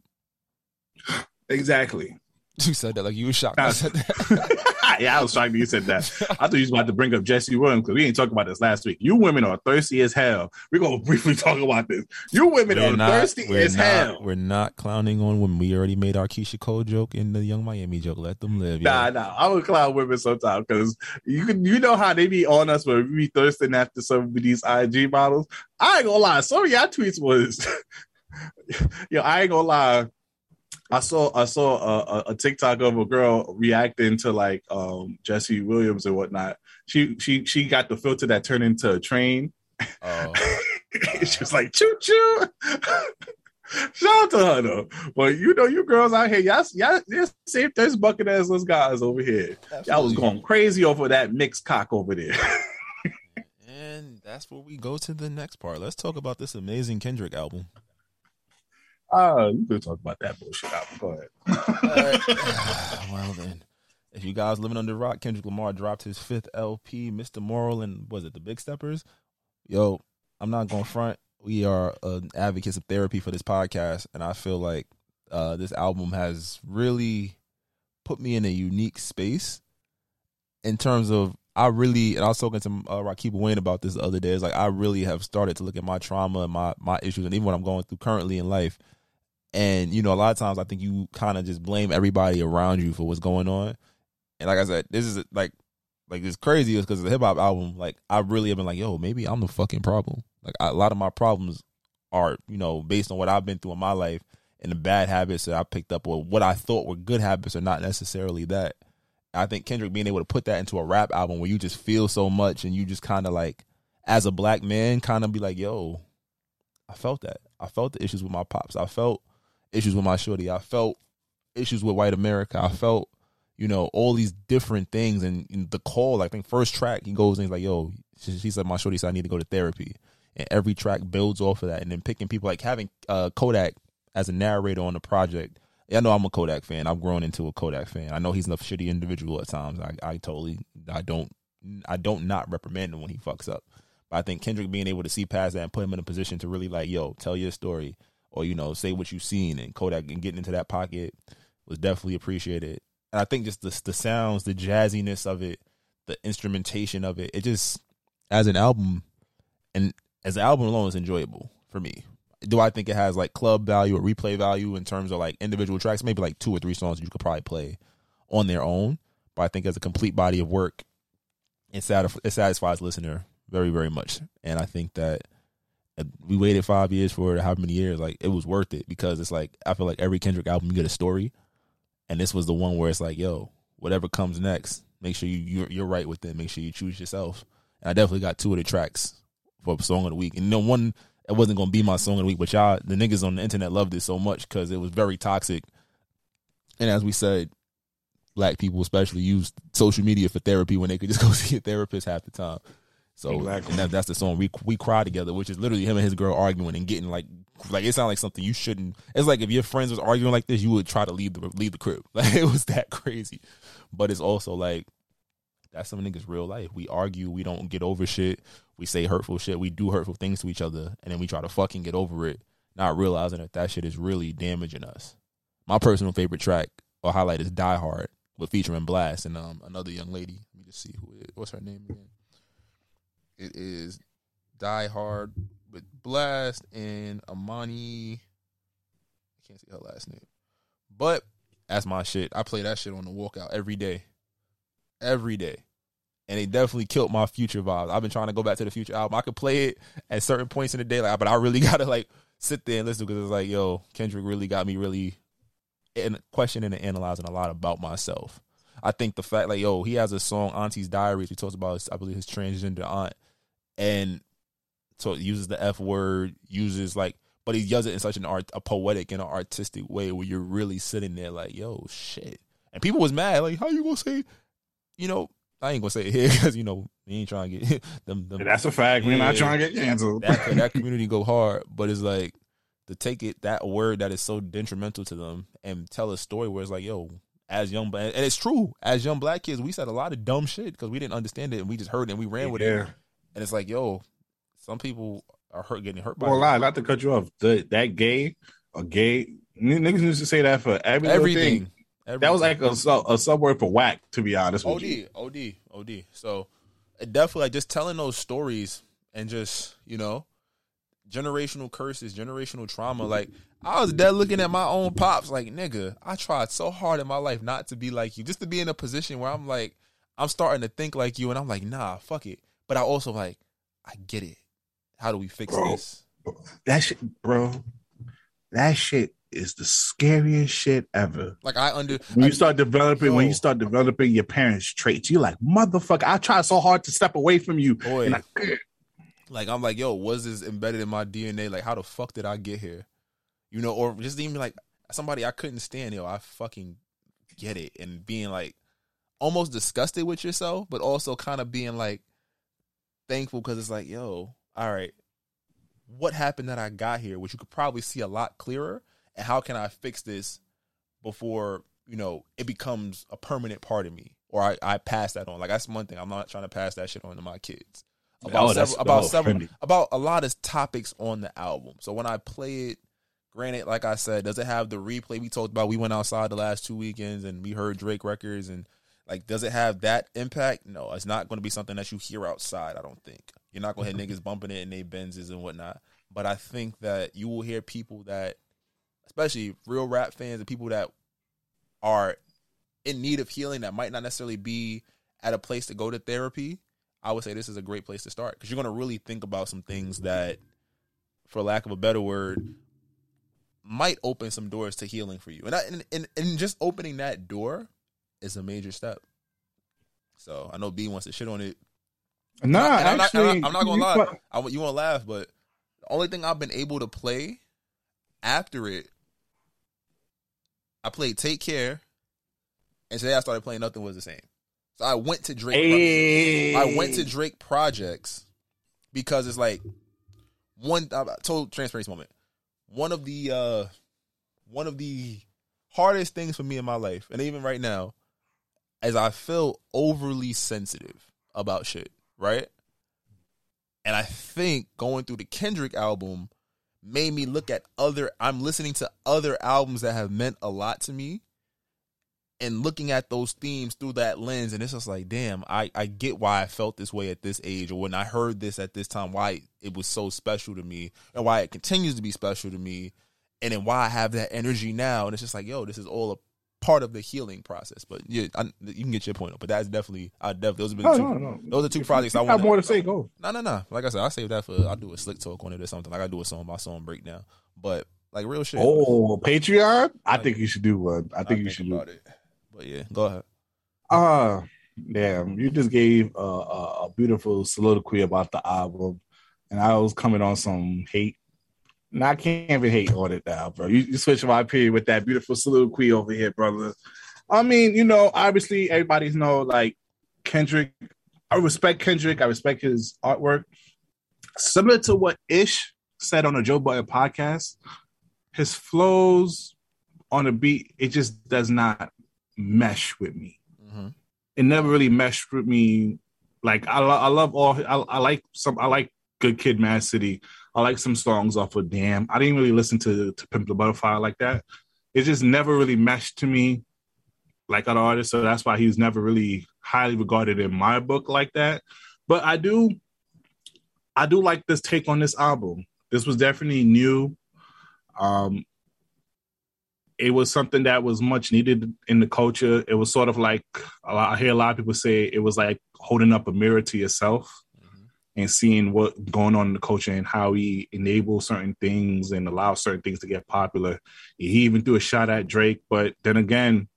Exactly. *laughs* You said that like you were shocked. I said that. *laughs* *laughs* yeah, I was shocked that you said that. I thought you was about to bring up Jesse Williams because we didn't talk about this last week. You women are thirsty as hell. We're gonna *laughs* briefly talk about this. You women We're are not, thirsty as not, hell. We're not clowning on women. We already made our Keyshia Cole joke and the Yung Miami joke. Let them live. yo. Nah, nah. I would clown women sometimes because you can you know how they be on us when we be thirsting after some of these IG models. I ain't gonna lie, some of y'all tweets was *laughs* yo, I ain't gonna lie. I saw I saw a, a, a TikTok of a girl reacting to like um Jesse Williams and whatnot. She she she got the filter that turned into a train. Oh, *laughs* she was like choo choo. *laughs* Shout out to her though. But you know, you girls out here, y'all, y'all, y'all same thirst bucket as those guys over here. Y'all was going crazy over that mixed cock over there. *laughs* and that's where we go to the next part. Let's talk about this amazing Kendrick album. Oh, you could talk about that bullshit album. Go ahead. *sighs* well then, if you guys living under rock, Kendrick Lamar dropped his fifth LP, Mr. Morale, and was it the Big Steppers? Yo, I'm not going front. We are uh, advocates of therapy for this podcast, and I feel like uh, this album has really put me in a unique space in terms of I really, and I was talking to uh, Rakib Wayne about this the other day. It's like I really have started to look at my trauma and my my issues, and even what I'm going through currently in life. And you know, a lot of times I think you kind of just blame everybody around you for what's going on. And like I said, this is like like it's crazy because the hip hop album, like I really have been like, yo, maybe I'm the fucking problem. Like I, a lot of my problems are, you know, based on what I've been through in my life and the bad habits that I picked up, or what I thought were good habits, are not necessarily that. I think Kendrick being able to put that into a rap album where you just feel so much and you just kind of like, as a black man, kind of be like, yo, I felt that. I felt the issues with my pops. I felt issues with my shorty. I felt issues with white America. I felt, you know, all these different things. And, and the call, I think first track, he goes and he's like, yo, she, she said, my shorty said I need to go to therapy. And every track builds off of that. And then picking people like having uh, Kodak as a narrator on the project. Yeah, I know I'm a Kodak fan. I've grown into a Kodak fan. I know he's a shitty individual at times. I, I totally, I don't, I don't not reprimand him when he fucks up. But I think Kendrick being able to see past that and put him in a position to really like, yo, tell your story or you know, say what you've seen and Kodak and getting into that pocket. was definitely appreciated. And I think just the the sounds, the jazziness of it, the instrumentation of it, it just as an album and as an album alone is enjoyable for me. Do I think it has like club value or replay value in terms of like individual tracks? Maybe like two or three songs you could probably play on their own. But I think as a complete body of work, it, satisf- it satisfies listener very, very much. And I think that uh, we waited five years for how many years, like it was worth it because it's like I feel like every Kendrick album you get a story, and this was the one where it's like, yo, whatever comes next, make sure you you're, you're right with it. Make sure you choose yourself. And I definitely got two of the tracks for song of the week, and no one it wasn't gonna be my song of the week, but y'all the niggas on the internet loved it so much because it was very toxic. And as we said, black people especially use social media for therapy when they could just *laughs* go see a therapist half the time. So Exactly. and that, that's the song we we cry together, which is literally him and his girl arguing and getting like like it sounds like something you shouldn't. It's like if your friends was arguing like this, you would try to leave the leave the crib. *laughs* Like it was that crazy, but it's also like that's some niggas real life. We argue, we don't get over shit. We say hurtful shit. We do hurtful things to each other, and then we try to fucking get over it, not realizing that that shit is really damaging us. My personal favorite track or highlight is "Die Hard" with featuring Blxst and um another young lady. Let me just see who it. What's her name again? It is Die Hard with Blxst and Amani. I can't see her last name, but that's my shit. I play that shit on the walkout every day, every day, and it definitely killed my future vibes. I've been trying to go back to the future album. I could play it at certain points in the day, like, but I really *laughs* gotta like sit there and listen because it's like, yo, Kendrick really got me really in questioning and analyzing a lot about myself. I think the fact like yo, he has a song Auntie's Diaries. He talks about his, I believe his transgender aunt, and so it uses the F word, uses like, but he does it in such an art, a poetic and an artistic way where you're really sitting there like, yo, shit. And people was mad, like, how you gonna say, you know, I ain't gonna say it here *laughs* because you know we ain't trying to get *laughs* them. them That's a fact. We're not trying to get canceled. That, that *laughs* community go hard, but it's like to take it that word that is so detrimental to them and tell a story where it's like, yo, as young black, and it's true, as young black kids, we said a lot of dumb shit because we didn't understand it and we just heard it and we ran with it. And it's like, yo, some people are hurt, getting hurt by Well, lie, not to cut you off. The, that gay, a gay niggas used to say that for every Everything. Thing. That was like a, a subword for whack. To be honest with you. OD, OD, OD. So definitely like just telling those stories and just you know generational curses, generational trauma. Like I was dead looking at my own pops, like nigga, I tried so hard in my life not to be like you, just to be in a position where I'm like, I'm starting to think like you, and I'm like, nah, fuck it. But I also like, I get it. How do we fix Bro. this? That shit, bro. That shit is the scariest shit ever. Like I under When you start developing, when you start developing your parents' traits, you're like, motherfucker, I tried so hard to step away from you. Boy. And I, Like I'm like, yo, was this embedded in my DNA? Like, how the fuck did I get here? You know, or just even like somebody I couldn't stand. Yo, I fucking get it, and being like almost disgusted with yourself, but also kind of being like thankful because it's like, yo, all right, what happened that I got here, which you could probably see a lot clearer, and how can I fix this before you know it becomes a permanent part of me, or I, I pass that on. Like that's one thing. I'm not trying to pass that shit on to my kids oh, about Oh, several, about oh, several about a lot of topics on the album. So when I play it, granted, like I said, does it have the replay we talked about? We went outside the last two weekends and we heard Drake records and like, does it have that impact? No, it's not going to be something that you hear outside. I don't think you're not going to hear mm-hmm. niggas bumping it in their Benzes and whatnot. But I think that you will hear people that, especially real rap fans and people that are in need of healing that might not necessarily be at a place to go to therapy, I would say this is a great place to start because you're going to really think about some things that, for lack of a better word, might open some doors to healing for you. And, I, and, and, and just opening that door is a major step. So I know B wants to shit on it. Nah, I'm, not, actually, I'm not, I'm not gonna lie. I, you won't laugh, but the only thing I've been able to play after it, I played Take Care, and today I started playing Nothing Was the Same. So I went to Drake. Hey. I went to Drake projects because it's like one. I told transparency moment. One of the uh one of the hardest things for me in my life, and even right now, as I feel overly sensitive about shit, right? And I think going through the Kendrick album made me look at other I'm listening to other albums that have meant a lot to me and looking at those themes through that lens, and it's just like, damn, I I get why I felt this way at this age, or when I heard this at this time, why it was so special to me, and why it continues to be special to me, and then why I have that energy now, and it's just like, yo, this is all a part of the healing process. But yeah, I, you can get your point, up. but that's definitely, I definitely those have been No, two, no, no. those are two If projects I want. more to say, go. No, no, no. Like I said, I save that for. I'll do a slick talk on it or something. Like I do a song by song breakdown, but like real shit. Oh, Patreon? I think you should do one. I think you should do it. But yeah, go ahead. Uh damn, you just gave a, a beautiful soliloquy about the album, and I was coming on some hate. And I can't even hate on it now, bro. You, you switched my opinion with that beautiful soliloquy over here, brother. I mean, you know, obviously everybody's know like Kendrick. I respect Kendrick. I respect his artwork. Similar to what Ish said on the Joe Budden podcast, his flows on a beat, it just does not mesh with me. Mm-hmm. It never really meshed with me. Like I, lo- I love all. I, I like some. I like Good Kid, Mad City. I like some songs off of Damn. I didn't really listen to to Pimp the Butterfly like that. It just never really meshed to me like an artist. So that's why he's never really highly regarded in my book like that. But I do, I do like this take on this album. This was definitely new. Um, it was something that was much needed in the culture. It was sort of like I hear a lot of people say it was like holding up a mirror to yourself and seeing what going on in the culture and how he enables certain things and allows certain things to get popular. He even threw a shot at Drake, but then again,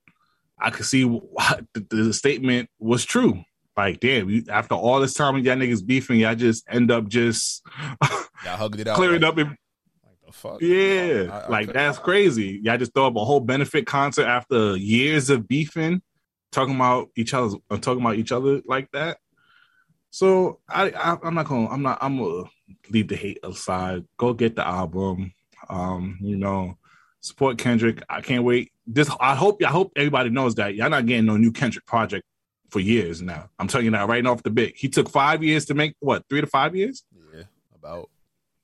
I could see why *laughs* the, the statement was true. Like, damn, you, after all this time with y'all niggas beefing, y'all just end up just *laughs* Y'all hugged it out. clearing like, up and the fuck? yeah, I- I like could- that's crazy. Y'all just throw up a whole benefit concert after years of beefing, talking about each other's uh, talking about each other like that. So I, I I'm not gonna I'm not I'm gonna leave the hate aside. Go get the album. Um, you know, support Kendrick. I can't wait. This I hope I hope everybody knows that y'all not getting no new Kendrick project for years now. I'm telling you that right off the bit. He took five years to make what three to five years. Yeah, about.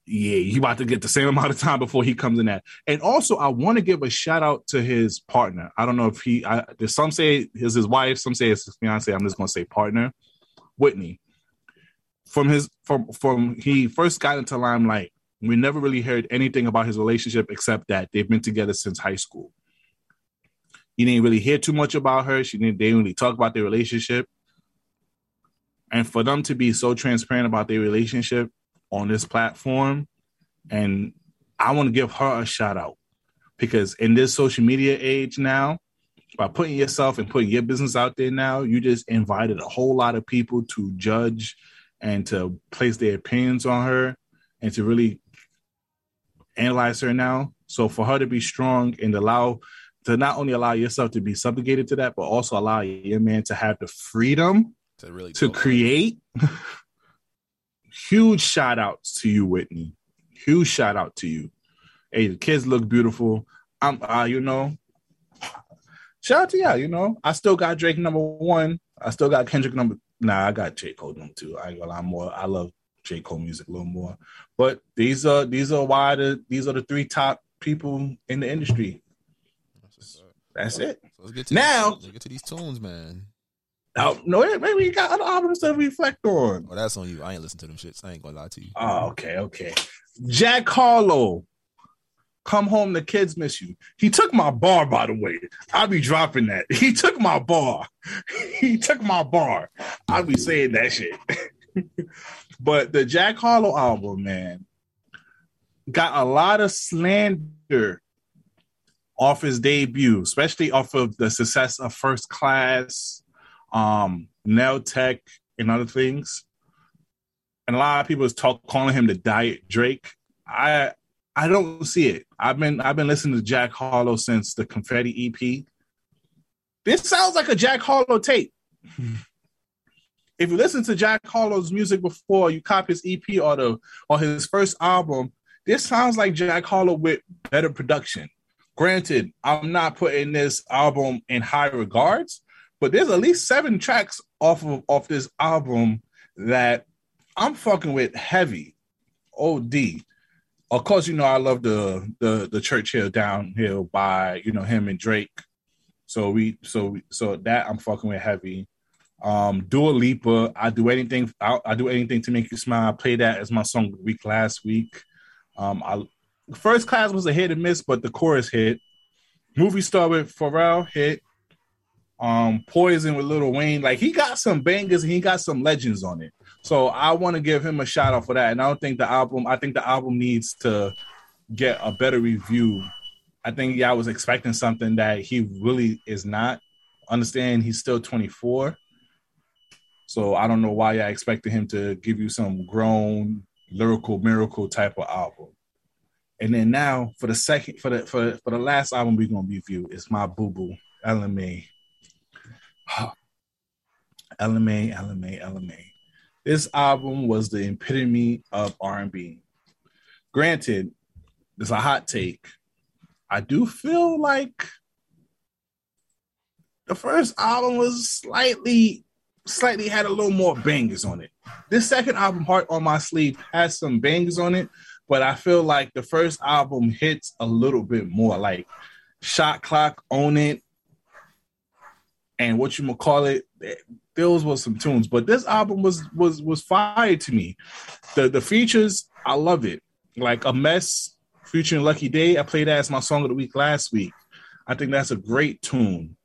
Yeah, he about to get the same amount of time before he comes in that. And also, I want to give a shout out to his partner. I don't know if he. I, there's some say it's his wife, some say it's his fiance. I'm just gonna say partner, Whitney. From his from from he first got into limelight, we never really heard anything about his relationship except that they've been together since high school. You didn't really hear too much about her. She didn't. They didn't really talk about their relationship. And for them to be so transparent about their relationship on this platform, and I want to give her a shout out because in this social media age now, by putting yourself and putting your business out there now, you just invited a whole lot of people to judge and to place their opinions on her and to really analyze her now. So for her to be strong and allow to not only allow yourself to be subjugated to that, but also allow your man to have the freedom to really to create. *laughs* Huge shout outs to you, Whitney. Huge shout out to you. Hey, the kids look beautiful. I'm uh, you know, shout out to y'all, you know. I still got Drake number one. I still got Kendrick number nah, I got J. Cole number two. I ain't gonna lie more. I love J. Cole music a little more. But these are these are why the these are the three top people in the industry. That's it. So let's get to Now- these, let's get to these tunes, man. Oh, no, maybe you got other albums to reflect on. Oh, that's on you. I ain't listen to them shits. I ain't gonna lie to you. Oh, okay, okay. Jack Harlow, come home. The kids miss you. He took my bar, by the way. I'll be dropping that. *laughs* He took my bar. *laughs* He took my bar. I'll be saying that shit. *laughs* but the Jack Harlow album, man, got a lot of slander off his debut, especially off of the success of First Class, um, Nail Tech, and other things and a lot of people is talk calling him the diet Drake. I I don't see it. I've been I've been listening to Jack Harlow since the Confetti EP. This sounds like a Jack Harlow tape. *laughs* If you listen to Jack Harlow's music before you cop his EP or the or his first album, this sounds like Jack Harlow with better production. Granted, I'm not putting this album in high regards, but there's at least seven tracks off of off this album that I'm fucking with heavy. OD. Of course, you know I love the the the church Churchill downhill by you know him and Drake. So we so so that I'm fucking with heavy. Um, Dua Lipa, I do anything. I, I do anything to make you smile. I played that as my song of the week last week. Um, I first class was a hit and miss, but the chorus hit. Movie star with Pharrell hit. Um, Poison with Lil Wayne, like he got some bangers and he got some legends on it. So I want to give him a shout out for that. And I don't think the album. I think the album needs to get a better review. I think yeah, I was expecting something that he really is not. Understand he's still 24. So I don't know why I expected him to give you some grown lyrical miracle type of album. And then now for the second for the for, for the last album we're gonna review is my boo boo Ella Mai. *sighs* Ella Mai, LMA, Ella Mai. This album was the epitome of R&B. Granted, it's a hot take. I do feel like the first album was slightly slightly had a little more bangers on it. This second album, Heart on My Sleeve, has some bangers on it, but I feel like the first album hits a little bit more. Like Shot Clock, Own It, and what you gonna call it. Those were some tunes, but this album was was was fire to me. The the features, I love it. Like a mess featuring Lucky Daye. I played that as my song of the week last week. I think that's a great tune.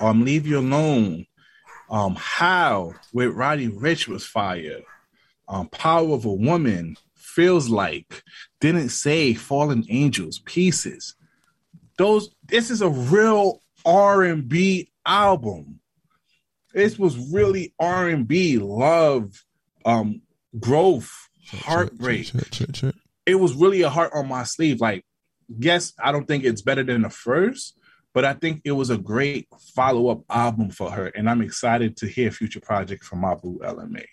Um, Leave You Alone. Um, How with Roddy Ricch was fire. Um, Power of a Woman feels like didn't say Fallen Angels pieces. Those this is a real R and B album. This was really R and B, love, um, growth, heartbreak. It was really a heart on my sleeve. Like, yes, I don't think it's better than the first, but I think it was a great follow up album for her, and I'm excited to hear future projects from my boo Ella Mai.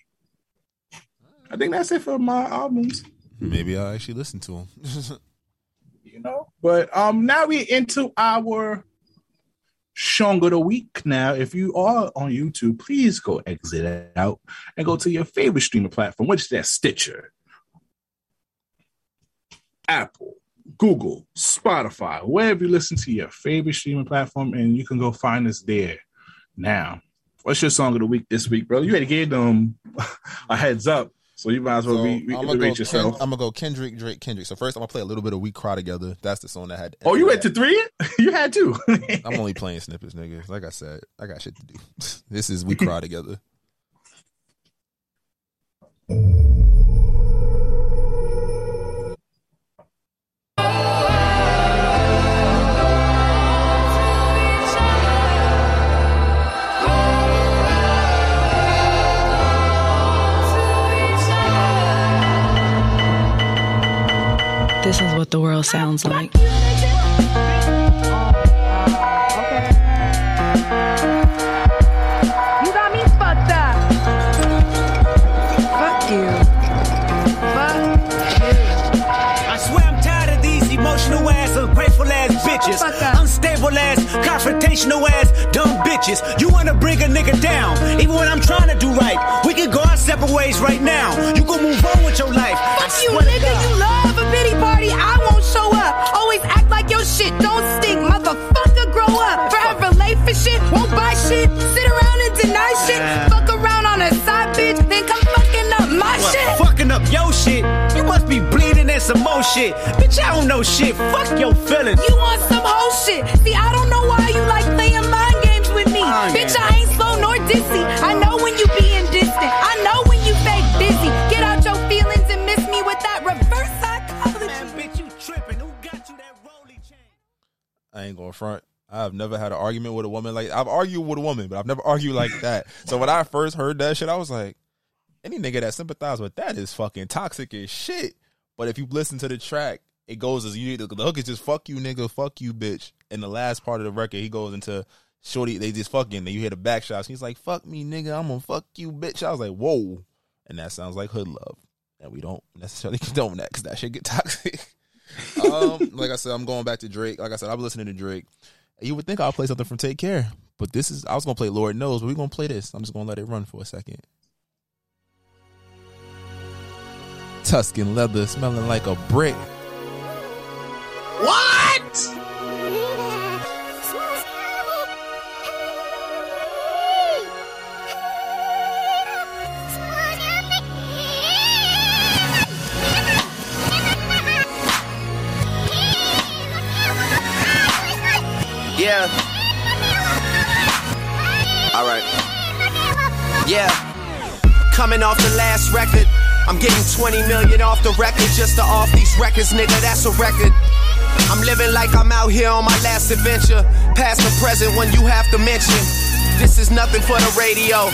I think that's it for my albums. Maybe I'll actually listen to them. *laughs* you know. But um, now we into our song of the week. Now, if you are on YouTube, please go exit out and go to your favorite streaming platform, which is that Stitcher, Apple, Google, Spotify, wherever you listen to your favorite streaming platform, and you can go find us there. Now, what's your song of the week this week, bro? You had to give them *laughs* a heads up. So you might as well So, re- reiterate go yourself. Ken- I'm gonna go Kendrick, Drake, Kendrick. So first, I'm gonna play a little bit of "We Cry Together." That's the song that had. oh, you went to three? *laughs* you had two. *laughs* I'm only playing snippets, nigga. Like I said, I got shit to do. *laughs* this is "We Cry Together." This is what the world sounds like. You got me fucked up. Fuck you. Fuck I swear I'm tired of these emotional ass, ungrateful ass bitches. Unstable ass, confrontational ass, dumb bitches. You wanna bring a nigga down, even when I'm trying to do right. We can go our separate ways right now. You can move on with your life. I Fuck you, swear to nigga. God. You love a pity I won't show up. Always act like your shit don't stink. Motherfucker, grow up. Forever late for shit. Won't buy shit. Sit around and deny shit. Fuck around on a side bitch. Then come fucking up my What, shit. fucking up your shit. You must be bleeding and some more shit. Bitch, I don't know shit. Fuck your feelings. You want some whole shit. See, I don't know why you like playing mind games with me. Mind Bitch. I I ain't going front. I've never had an argument with a woman like I've argued with a woman, but I've never *laughs* argued like that. So when I first heard that shit, I was like, any nigga that sympathizes with that is fucking toxic as shit. But if you listen to the track, it goes as you need the hook is just fuck you nigga, fuck you bitch. And the last part of the record, he goes into shorty, they just fucking. Then you hear the back shots. He's like, fuck me nigga, I'm gonna fuck you bitch. I was like, whoa, and that sounds like hood love, and we don't necessarily *laughs* condone that because that shit get toxic. *laughs* um, like I said, I'm going back to Drake. Like I said, I'm listening to Drake. You would think I'll play something from Take Care, but this is I was gonna play Lord Knows, but we're gonna play this. I'm just gonna let it run for a second. Tuscan leather smelling like a brick. What? Yeah. Coming off the last record. I'm getting 20 million off the record just to off these records, nigga. That's a record. I'm living like I'm out here on my last adventure. Past and present when you have to mention. This is nothing for the radio,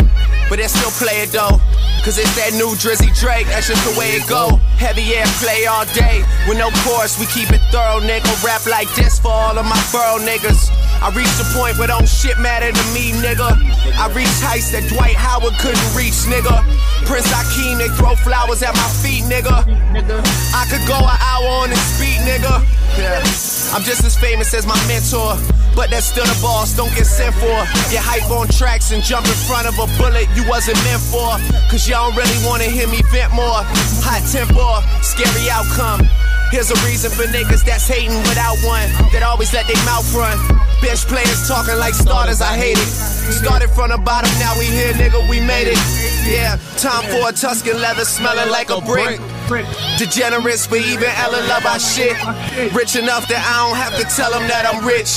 but they still play it though. Cause it's that new Drizzy Drake, that's just the way it go. Heavy air play all day, with no chorus, we keep it thorough, nigga. Rap like this for all of my borough niggas. I reached a point where don't shit matter to me, nigga. I reached heights that Dwight Howard couldn't reach, nigga. Prince Akeem, they throw flowers at my feet, nigga. I could go an hour on this beat, nigga. I'm just as famous as my mentor, but that's still the boss, don't get sent for. Get hype on tracks and jump in front of a bullet you wasn't meant for. Cause y'all don't really wanna hear me vent more. Hot temper, scary outcome. Here's a reason for niggas that's hating without one, that always let their mouth run. Bench players talking like starters, I hate it. Started from the bottom, now we here, nigga, we made it. Yeah, time for a Tuscan leather smelling like a brick. Degenerates, but even Ellen love our shit. Rich enough that I don't have to tell them that I'm rich.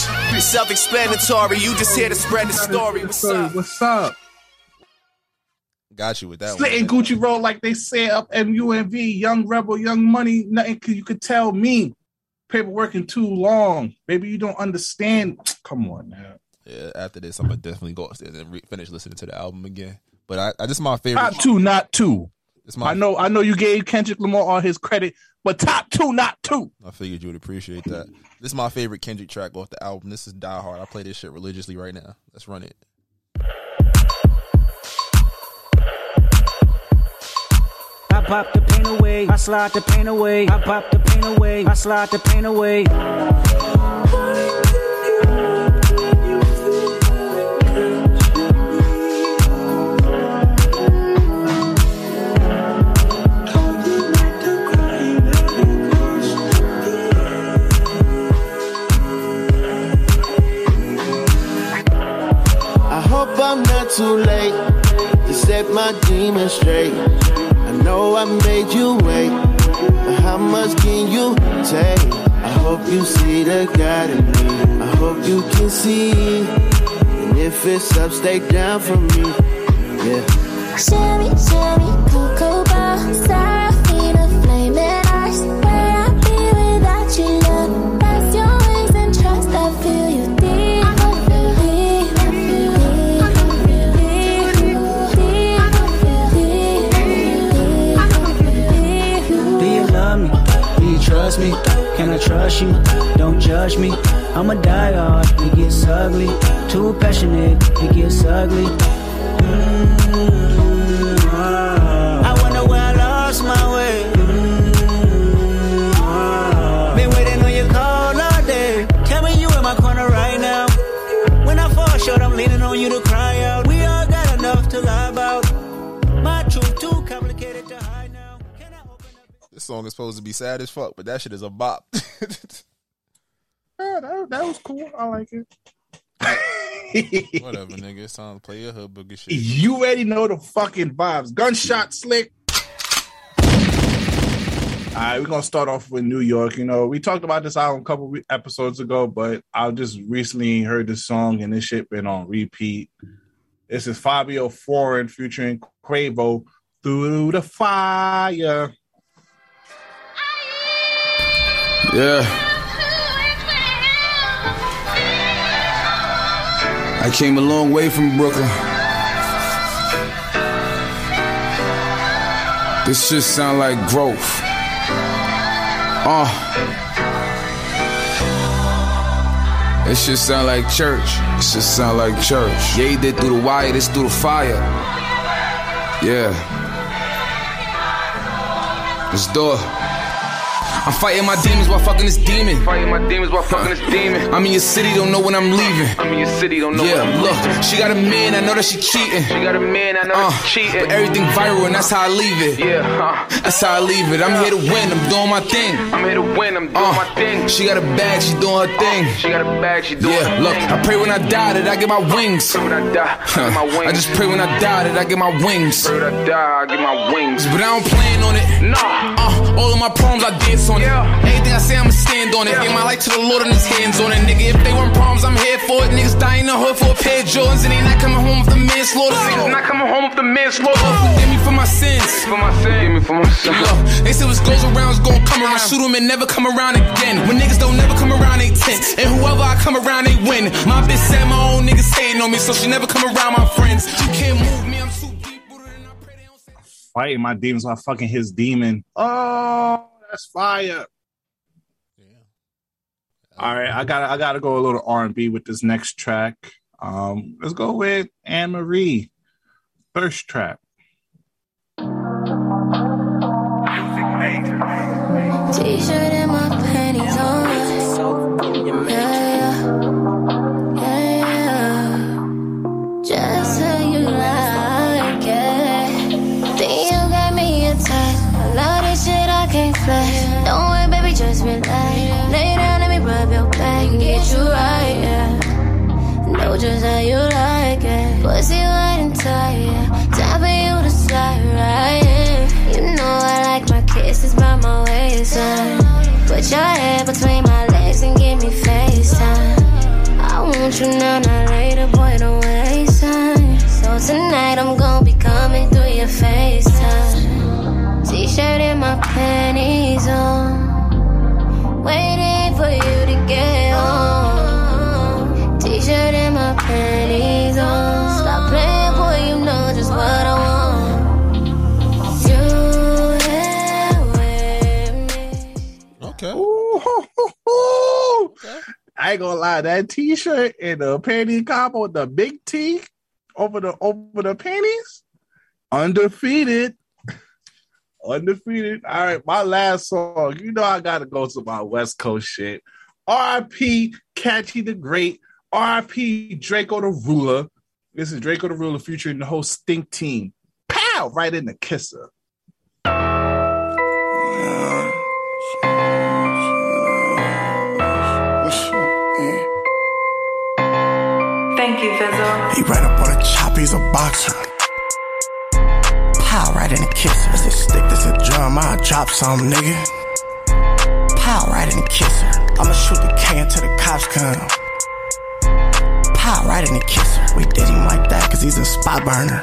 Self explanatory, you just here to spread the story. What's up? What's up? Got you with that Slit and one. Gucci roll like they say up MUNV, Young Rebel, Young Money. Nothing you could tell me. Paper working too long. Maybe you don't understand. *tsk* Come on now. Yeah, after this, I'm gonna definitely go upstairs and re- finish listening to the album again. But I, I this is my favorite. Top two, not two. It's my- I know, I know you gave Kendrick Lamar all his credit, but top two, not two. I figured you would appreciate that. This is my favorite Kendrick track off the album. This is Die Hard. I play this shit religiously right now. Let's run it. Pop the pain away, I slide the pain away. I pop the pain away, I slide the pain away. I hope I'm not too late to set my demons straight. Know I made you wait, how much can you take? I hope you see the God in me. I hope you can see. And if it's up, stay down for me. Yeah. Sherry, Sherry, Cocoa Bar, love me? Do you trust me? Can I trust you? Don't judge me. I'm a diehard, it gets ugly. Too passionate, it gets ugly. Mm, song is supposed to be sad as fuck, but that shit is a bop. *laughs* Yeah, that, that was cool. I like it. *laughs* Whatever, nigga. It's time to play your hood boogie shit. You already know the fucking vibes. Gunshot slick. All right, we're gonna start off with New York. You know, we talked about this album a couple episodes ago, but I just recently heard this song and this shit been on repeat. This is Fivio Foreign featuring Quavo through the fire. Yeah. I came a long way from Brooklyn. This shit sound like growth. Uh. This shit sound like church. This shit sound like church. Yeah, he did through the wire, this through the fire. Yeah. Let's do it. I'm fighting my demons while fucking this demon. Fighting my demons while fucking this demon. I'm in your city, don't know when I'm leaving. I'm in your city, don't know yeah, look, she got a man, I know that she cheating. She got a man, I know that she cheating. But everything viral, and that's how I leave it. Yeah, uh, that's how I leave it. I'm here to win, I'm doing my thing. I'm here to win, I'm doing my thing. She got a bag, she doing her thing. She got a bag, she doing yeah, her look, thing. I pray when I die that I get my wings. Pray when I die, I get my wings. I just pray when I die that I get my wings. Pray when I die, I get my wings. But I don't plan on it. Nah. Uh, all of my problems, I dance on it. Anything I say, I'ma stand on it. Give my life to the Lord and his hands on it. Nigga, if they weren't problems, I'm here crimes and they not coming home with the manslaughter. Niggas not coming home with the manslaughter. Forgive me for my sins. For my sins. Forgive me for my sins. Look, they said what goes around is gonna come around. Shoot 'em and never come around again. When niggas don't never come around, they tense. And whoever I come around, they win. My bitch said my own niggas hating on me, so she never come around my friends. You can't move me, I'm. Fighting my demons while fucking his demon. Oh, that's fire. Yeah. All right, I got I got to go a little R and B with this next track. Um, let's go with Anne Marie, Thirst Trap. T-shirt now, not I ain't gonna lie, that T-shirt and the panty combo the big T over the over the panties, undefeated, undefeated. All right, my last song. You know I gotta go to my West Coast shit. R.I.P. Ketchy the Great. R.I.P. Drakeo the Ruler. This is Drakeo the Ruler future featuring the whole Stinc Team. Pow! Right in the kisser. Thank you, Fizzle. He ran up on a chop, he's a boxer. Pow, right in the kisser. That's a stick, that's a drum, I'll drop some, nigga. Pow, right in the kisser. I'ma shoot the K until the cops come. Pow, right in the kisser. We did him like that, cause he's a spot burner.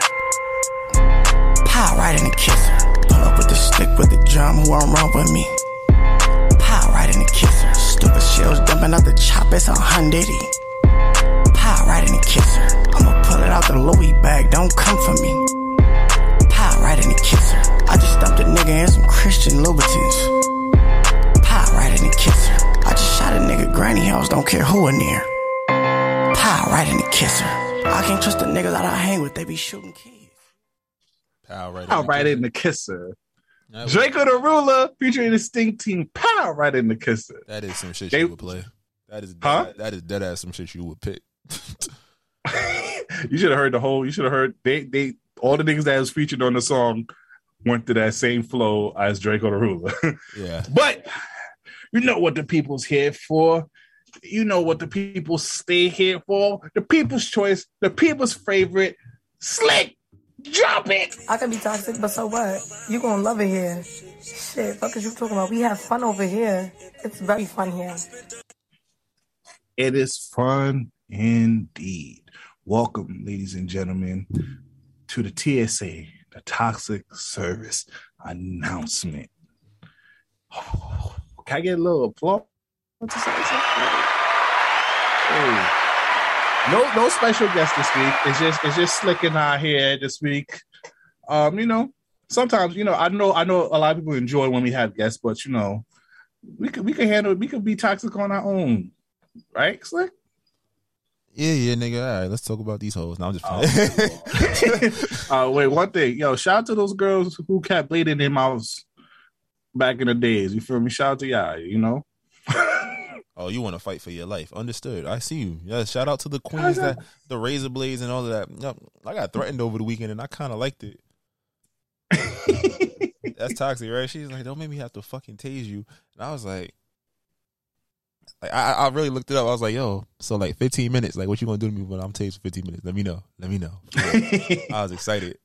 Pow, right in the kisser. Pull up with the stick with the drum, who won't run with me? Pow, right in the kisser. Stupid shells dumping out the chop, it's a hundred. Pow, right in the kisser. I'ma pull it out the Louis bag, don't come for me. Pow, right in the kisser. I just stumped a nigga in some Christian Louboutins. Pow, right in the kisser. I just shot a nigga granny house, don't care who in there. Pow, right in the kisser. I can't trust the niggas that I hang with, they be shooting kids. Pow, right. Pow, right in the kisser. That was- Drakeo the Ruler featuring the Stinc Team. Pow, right in the kisser. That is some shit They- you would play. That is dead, Huh? that is dead ass some shit you would pick. *laughs* You should have heard the whole. You should have heard they they all the niggas that was featured on the song went through that same flow as Drakeo the Ruler. *laughs* Yeah. but you know what the people's here for. You know what the people stay here for. The people's choice. The people's favorite. Slick. Drop it. I can be toxic, but so what? You gonna love it here. Shit, fuck is you talking about? We have fun over here. It's very fun here. It is fun indeed. Welcome, ladies and gentlemen, to the TSA, the Toxic Service announcement. *sighs* Can I get a little applause? Hey. No, no special guest this week. It's just it's just Slick and I here this week. Um, you know, sometimes you know I know I know a lot of people enjoy when we have guests, but you know, we could we can handle. We could be toxic on our own, right, Slick? Yeah, yeah, nigga. All right, let's talk about these hoes. Now I'm just playing. *laughs* uh, wait, one thing, yo, shout out to those girls who kept bleeding their mouths back in the days. You feel me? Shout out to y'all. You know, *laughs* oh, you want to fight for your life? Understood. I see you. Yeah. Shout out to the queens that the razor blades and all of that. Yep. I got threatened over the weekend and I kind of liked it. *laughs* That's toxic, right? She's like, "Don't make me have to fucking tase you," and I was like. Like I, I really looked it up. I was like, "Yo, so like 15 minutes. Like, what you gonna do to me when I'm taped for 15 minutes? Let me know. Let me know." *laughs* I was excited,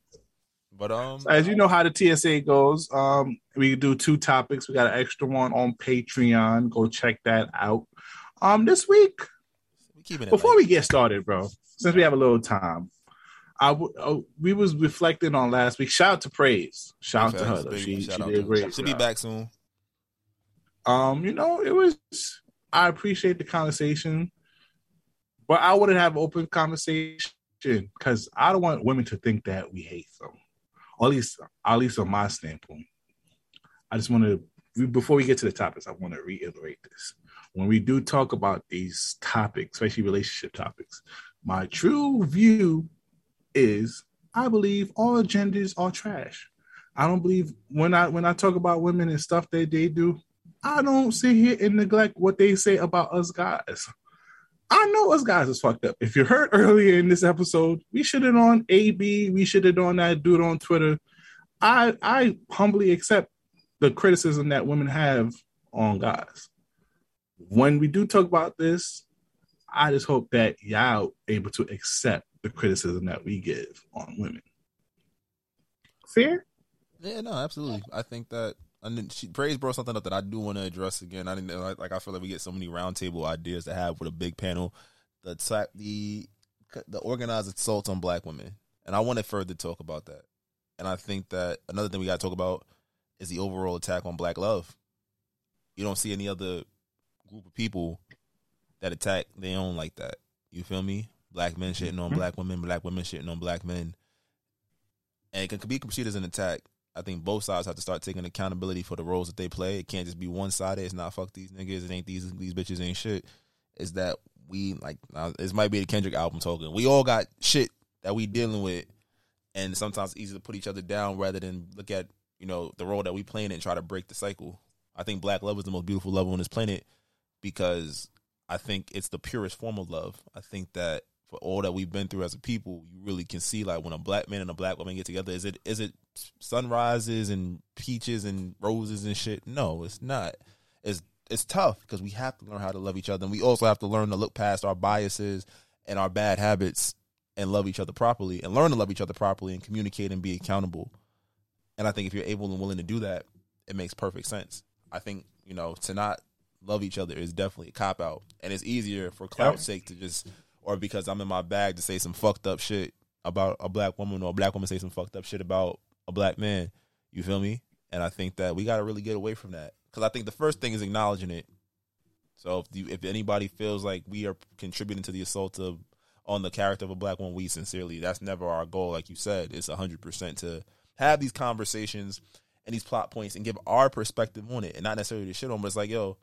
but um, as you know how the TSA goes, um, we do two topics. We got an extra one on Patreon. Go check that out. Um, this week keeping it Before we get started, bro, since we have a little time, I w- oh, we was reflecting on last week. Shout out to Praise. Shout out to her. Facts. though. Big She, she did great. She'll be back soon. Um, you know, it was. I appreciate the conversation, but I wouldn't have open conversation because I don't want women to think that we hate them. At least, at least on my standpoint. I just want to, before we get to the topics, I want to reiterate this. When we do talk about these topics, especially relationship topics, my true view is I believe all genders are trash. I don't believe when I when I talk about women and stuff that they do, I don't sit here and neglect what they say about us guys. I know us guys is fucked up. If you heard earlier in this episode, we should have on AB, we should have on that dude on Twitter. I I humbly accept the criticism that women have on guys. When we do talk about this, I just hope that y'all able to accept the criticism that we give on women. Fair? Yeah, no, absolutely. I think that and then she praise brought something up that I do want to address again. I didn't like, I feel like we get so many roundtable ideas to have with a big panel. The type the the organized assault on black women, and I want to further talk about that. And I think that another thing we got to talk about is the overall attack on black love. You don't see any other group of people that attack their own like that. You feel me? Black men shitting on Mhm. black women, black women shitting on black men, and it can be perceived as an attack. I think both sides have to start taking accountability for the roles that they play. It can't just be one sided. It's not fuck these niggas. It ain't these these bitches ain't shit. It's that we like this might be the Kendrick album talking. We all got shit that we dealing with, and sometimes it's easy to put each other down rather than look at you know the role that we playing and try to break the cycle. I think black love is the most beautiful love on this planet because I think it's the purest form of love. I think that for all that we've been through as a people, you really can see like when a black man and a black woman get together, is it is it sunrises and peaches and roses and shit? No, it's not. It's it's tough because we have to learn how to love each other, and we also have to learn to look past our biases and our bad habits and love each other properly, and learn to love each other properly, and communicate and be accountable. And I think if you're able and willing to do that, it makes perfect sense. I think you know to not love each other is definitely a cop out, and it's easier for clout's sake to just or because I'm in my bag to say some fucked up shit about a black woman or a black woman say some fucked up shit about a black man. You feel me? And I think that we got to really get away from that because I think the first thing is acknowledging it. So if you, if anybody feels like we are contributing to the assault of on the character of a black woman, we sincerely that's never our goal. Like you said, it's hundred percent to have these conversations and these plot points and give our perspective on it, and not necessarily to shit on. But it's like, yo,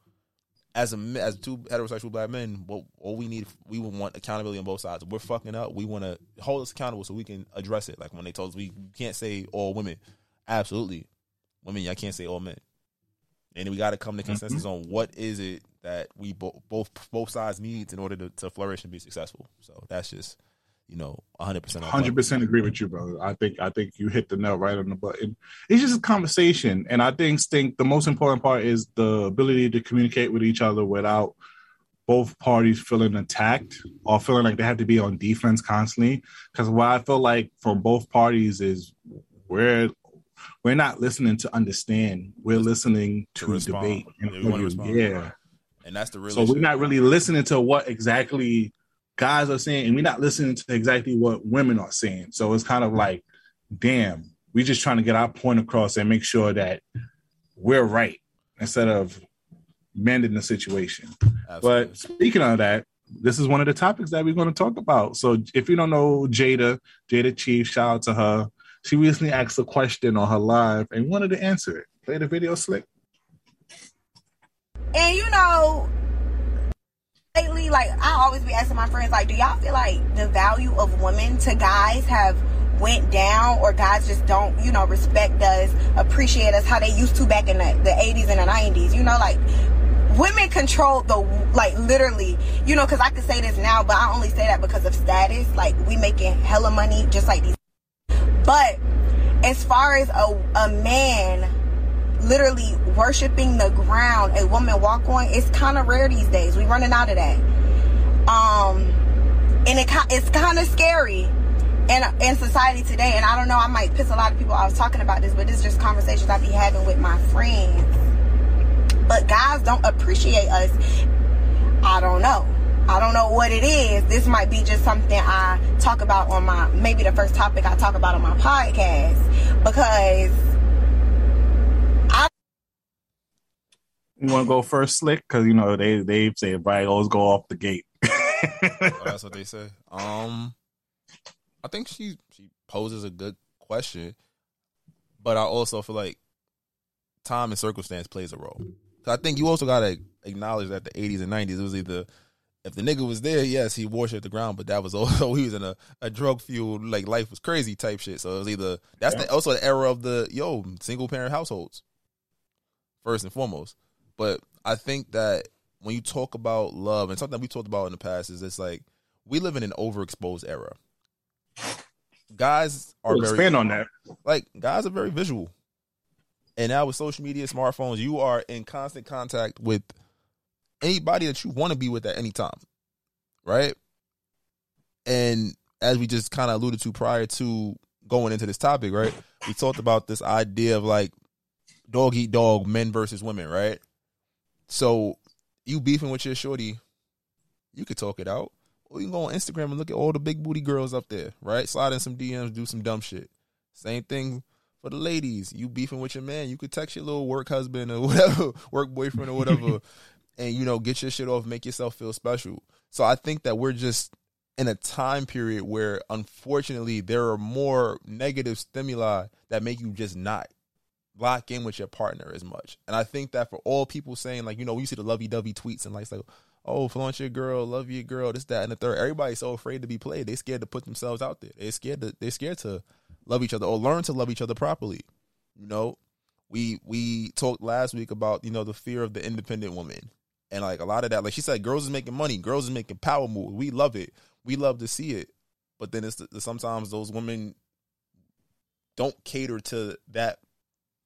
as a as two heterosexual black men, what all we need we would want accountability on both sides. We're fucking up. We want to hold us accountable so we can address it. Like when they told us we can't say all women. Absolutely, women, y'all can't say all men. And we got to come to mm-hmm. consensus on what is it that we bo- both both sides needs in order to, to flourish and be successful. So that's just you know hundred percent. Hundred percent agree with you, brother. I think I think you hit the nail right on the button. It's just a conversation, and I think think the most important part is the ability to communicate with each other without both parties feeling attacked or feeling like they have to be on defense constantly. Because what I feel like from both parties is we're we're not listening to understand. We're listening to, respond. debate. and Yeah, we wanna argue. respond. yeah. And that's the real. So we're not really listening to what exactly guys are saying, and we're not listening to exactly what women are saying. So it's kind of like, damn, we're just trying to get our point across and make sure that we're right instead of mending the situation. But speaking of that, this is one of the topics that we're going to talk about. So if you don't know Jayda, Jayda Cheaves, shout out to her. She recently asked a question on her live and wanted to answer it. Play the video slick. And you know, lately, like I always be asking my friends, like, do y'all feel like the value of women to guys have went down, or guys just don't, you know, respect us, appreciate us how they used to back in the, the 80s and the 90s? You know, like women control the like literally, you know, because I could say this now, but I only say that because of status. Like we making hella money, just like these. But as far as a a man literally worshiping the ground a woman walk on. It's kind of rare these days. We running out of that. Um and it, it's kind of scary in in society today. And i don't know i might piss a lot of people was talking about this but this is just conversations i be having with my friends. But guys don't appreciate us. I don't know. I don't know what it is. This might be just something I talk about on my maybe the first topic I talk about on my podcast. Because You want to go first, Slick? Because you know they they say everybody always go off the gate. Oh, *laughs* that's what they say. Um, I think she she poses a good question, but I also feel like time and circumstance plays a role. 'Cause I think you also gotta acknowledge that the '80s and '90s it was either if the nigga was there, yes, he worshipped the ground, but that was *laughs* also he was in a, a drug fueled like life was crazy type shit. So it was either that's the, also the era of the yo single parent households first and foremost. But I think that when you talk about love and something we talked about in the past is it's like we live in an overexposed era. Guys are We'll very expand on that. Like guys are very visual. And now with social media, smartphones, you are in constant contact with anybody that you want to be with at any time. Right? And as we just kind of alluded to prior to going into this topic, right? We talked about this idea of like dog eat dog, men versus women, right? So you beefing with your shorty, you could talk it out. Or you can go on Instagram and look at all the big booty girls up there, right? Slide in some DMs, do some dumb shit. Same thing for the ladies. You beefing with your man, you could text your little work husband or *laughs* whatever, work boyfriend or whatever, *laughs* and you know, get your shit off, make yourself feel special. So I think that we're just in a time period where unfortunately there are more negative stimuli that make you just not lock in with your partner as much. And I think that for all people saying like, you know, we see the lovey dovey tweets and like, like, oh, flaunt your girl, love your girl, this, that, and the third. Everybody's so afraid to be played. they're scared to put themselves out there. They scared to they scared to love each other or learn to love each other properly. You know, we we talked last week about you know the fear of the independent woman, and like a lot of that, like she said, girls is making money, girls is making power moves. We love it. We love to see it, but then it's the, sometimes those women don't cater to that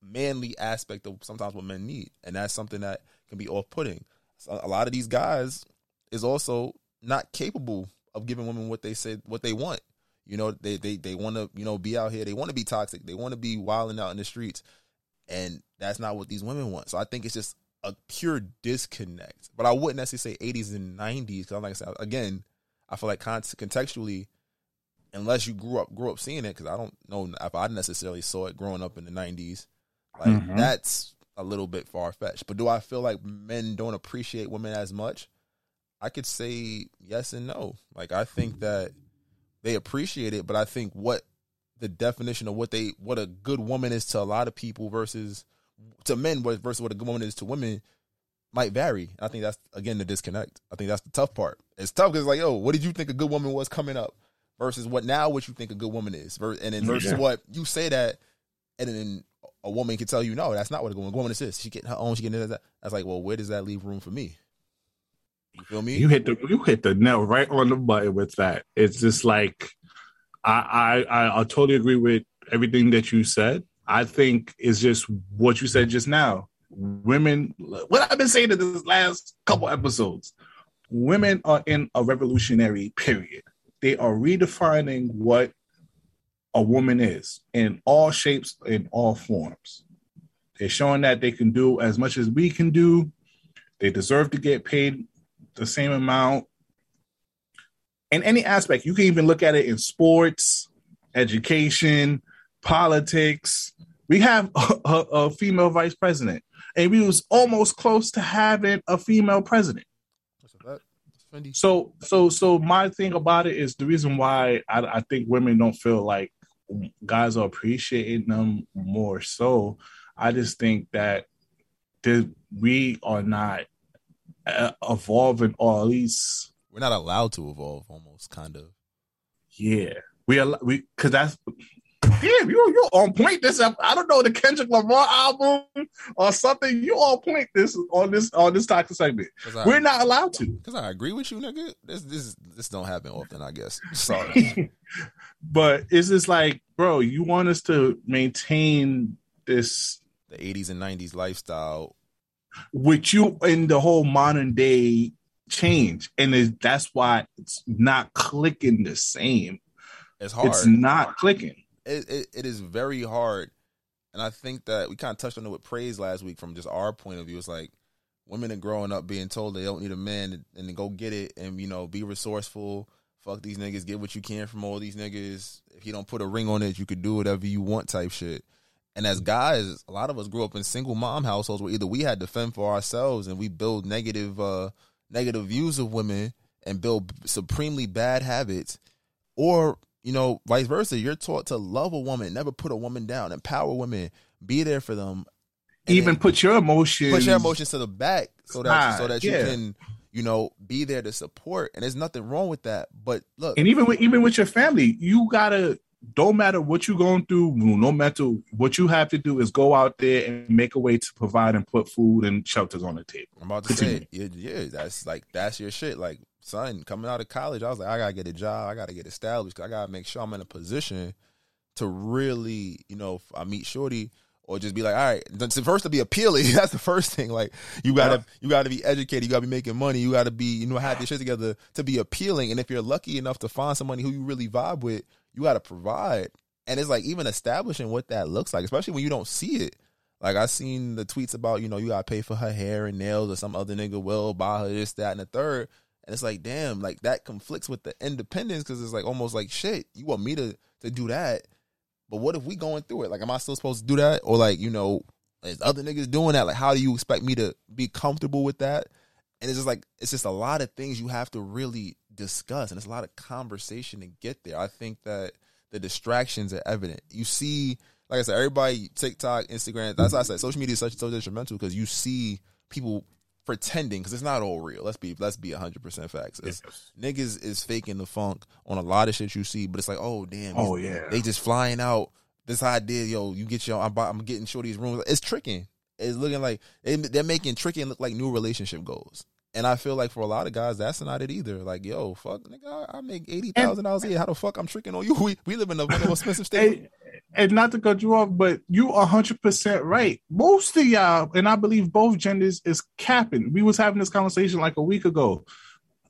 manly aspect of sometimes what men need, and that's something that can be off putting. So a lot of these guys is also not capable of giving women what they said what they want. You know, they they they want to you know be out here. They want to be toxic. They want to be wilding out in the streets, and that's not what these women want. So I think it's just a pure disconnect. But I wouldn't necessarily say 80s and 90s because, like I said, again, I feel like contextually, unless you grew up grew up seeing it, because I don't know if I necessarily saw it growing up in the 90s. Like Mhm. that's a little bit far fetched. But do I feel like men don't appreciate women as much? I could say yes and no. Like I think that they appreciate it, but I think what the definition of what they what a good woman is to a lot of people versus to men versus what a good woman is to women might vary. I think that's again the disconnect. I think that's the tough part. It's tough because like, yo, what did you think a good woman was coming up versus what now what you think a good woman is, and then versus Yeah. what you say that, and then a woman can tell you no, that's not what a woman, woman is. She getting her own, she getting that. That's like, well, where does that leave room for me? You feel me? You hit the you hit the nail right on the button with that. It's just like I I I, I totally agree with everything that you said. I think it's just what you said just now. Women, what I've been saying in this last couple episodes, women are in a revolutionary period. They are redefining what a woman is in all shapes, in all forms. They're showing that they can do as much as we can do. They deserve to get paid the same amount. In any aspect, you can even look at it in sports, education, politics. We have *laughs* a, a, a female vice president, and we was almost close to having a female president. So, so, so my thing about it is the reason why I, I think women don't feel like guys are appreciating them more. So, I just think that the, we are not uh, evolving, or at least We're not allowed to evolve, almost kind of. yeah, we are we because that's damn you you on point. This I don't know the Kendrick Lamar album or something. You on point this on this on this toxic segment. I- We're not allowed to. Because I agree with you, nigga. This this this don't happen often, I guess. *laughs* Sorry. *laughs* But it's just like, bro, you want us to maintain this the 80s and 90s lifestyle. with you in the whole modern day change, and it, that's why it's not clicking the same. It's hard. It's not clicking. It, it, it is very hard. And I think that we kind of touched on it with praise last week from just our point of view. It's like women are growing up being told they don't need a man and, go get it and you know be resourceful. Fuck these niggas, get what you can from all these niggas. If you don't put a ring on it, you could do whatever you want type shit. And as guys, a lot of us grew up in single mom households where either we had to fend for ourselves and we build negative uh negative views of women and build supremely bad habits, or you know, vice versa. You're taught to love a woman, never put a woman down, empower women, be there for them, Even put your emotions. put your emotions to the back so that so Side, that you can you know be there to support. And there's nothing wrong with that. But look, and even with even with your family, you gotta don't matter what you're going through, no matter what you have to do is go out there and make a way to provide and put food and shelters on the table. I'm about to say, yeah, yeah, that's like that's your shit. Like, son, coming out of college, I was like, I gotta get a job, I gotta get established, I gotta make sure I'm in a position to really, you know, if I meet Shorty or just be like, all right, first to be appealing. *laughs* That's the first thing. Like, you gotta, you gotta be educated, you gotta be making money, you gotta be, you know, have your shit together to be appealing. And if you're lucky enough to find somebody who you really vibe with, you gotta provide. And it's like even establishing what that looks like, especially when you don't see it. Like I seen the tweets about, you know, you gotta pay for her hair and nails or some other nigga will buy her this, that, and the third. And it's like, damn, like that conflicts with the independence because it's like almost like shit. You want me to to do that, but what if we going through it? Like, am I still supposed to do that, or like, you know, is other niggas doing that? Like, how do you expect me to be comfortable with that? And it's just like it's just a lot of things you have to really discuss, and it's a lot of conversation to get there. I think that the distractions are evident. You see, like I said, everybody TikTok, Instagram. That's I said social media is such so detrimental because you see people pretending because it's not all real. Let's be let's be hundred percent facts. It's, Niggas is faking the funk on a lot of shit you see, but it's like, oh damn, Oh, yeah. they just flying out. This idea, yo, you get your, I'm, I'm getting shorty's rooms. It's tricking. It's looking like they, they're making tricking look like new relationship goals. And I feel like for a lot of guys, that's not it either. Like, yo, fuck, nigga, I, I make eighty thousand dollars a year. How the fuck I'm tricking on you? *laughs* We, we live in a one the most expensive state. and, and not to cut you off, but you hundred percent right. Most of y'all, and I believe both genders, is capping. We was having this conversation like a week ago.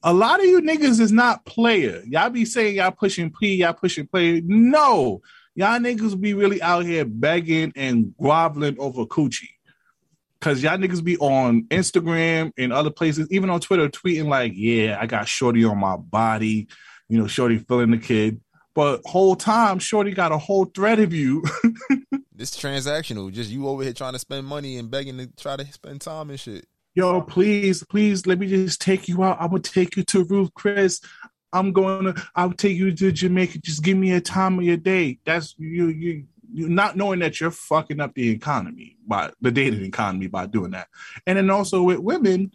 A lot of you niggas is not player. Y'all be saying y'all pushing P, y'all pushing play. No, y'all niggas be really out here begging and groveling over coochie. Cause y'all niggas be on Instagram and other places, even on Twitter, tweeting like, "Yeah, I got shorty on my body," you know, shorty feeling the kid. But whole time, shorty got a whole thread of you. *laughs* This transactional, just you over here trying to spend money and begging to try to spend time and shit. Yo, please, please, let me just take you out. I'm gonna take you to Ruth Chris. I'm going to. I'll take you to Jamaica. Just give me a time of your day. That's you. You. Not knowing that you're fucking up the economy by the dating economy by doing that, and then also with women,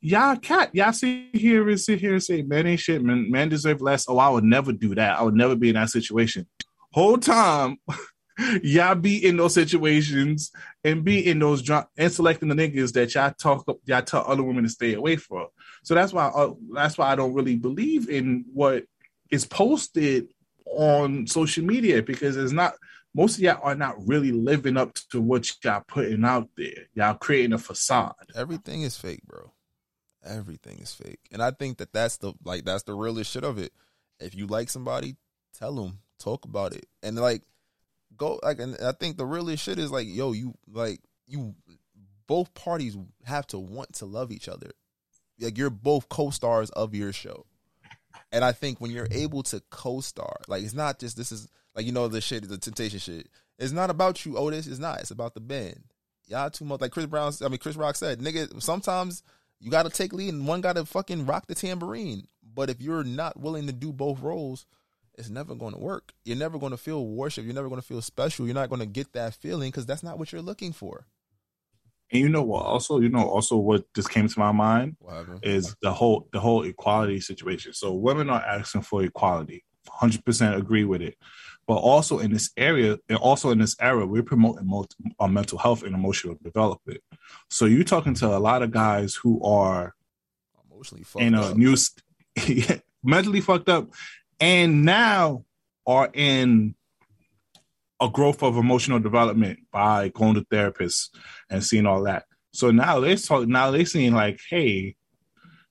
y'all cat, y'all sit here and sit here and say, "Man ain't shit, man. Man deserve less." Oh, I would never do that. I would never be in that situation. Whole time, *laughs* y'all be in those situations and be in those dr- and selecting the niggas that y'all talk y'all tell other women to stay away from. So that's why uh, that's why I don't really believe in what is posted on social media because it's not most of y'all are not really living up to what y'all putting out there. Y'all creating a facade. Everything is fake, bro. Everything is fake, and I think that that's the like that's the realest shit of it. If you like somebody, tell them, talk about it, and like go like. And I think the realest shit is like, yo, you like you. Both parties have to want to love each other. Like you're both co-stars of your show, and I think when you're able to co-star, like it's not just this is like you know the shit, is the temptation shit. It's not about you, Otis. It's not. It's about the band. Y'all too much like Chris Brown. I mean Chris Rock said, nigga. Sometimes you got to take lead and one got to fucking rock the tambourine. But if you're not willing to do both roles, it's never going to work. You're never going to feel worship. You're never going to feel special. You're not going to get that feeling because that's not what you're looking for. And you know what? Also, you know, also what just came to my mind What happened? is the whole the whole equality situation. So women are asking for equality. Hundred percent agree with it. But also in this area, and also in this era, we're promoting mo- uh, mental health and emotional development. So you're talking to a lot of guys who are Emotionally fucked in a up. new st- *laughs* mentally fucked up, and now are in a growth of emotional development by going to therapists and seeing all that. So now they're talking. Now they're seeing like, hey,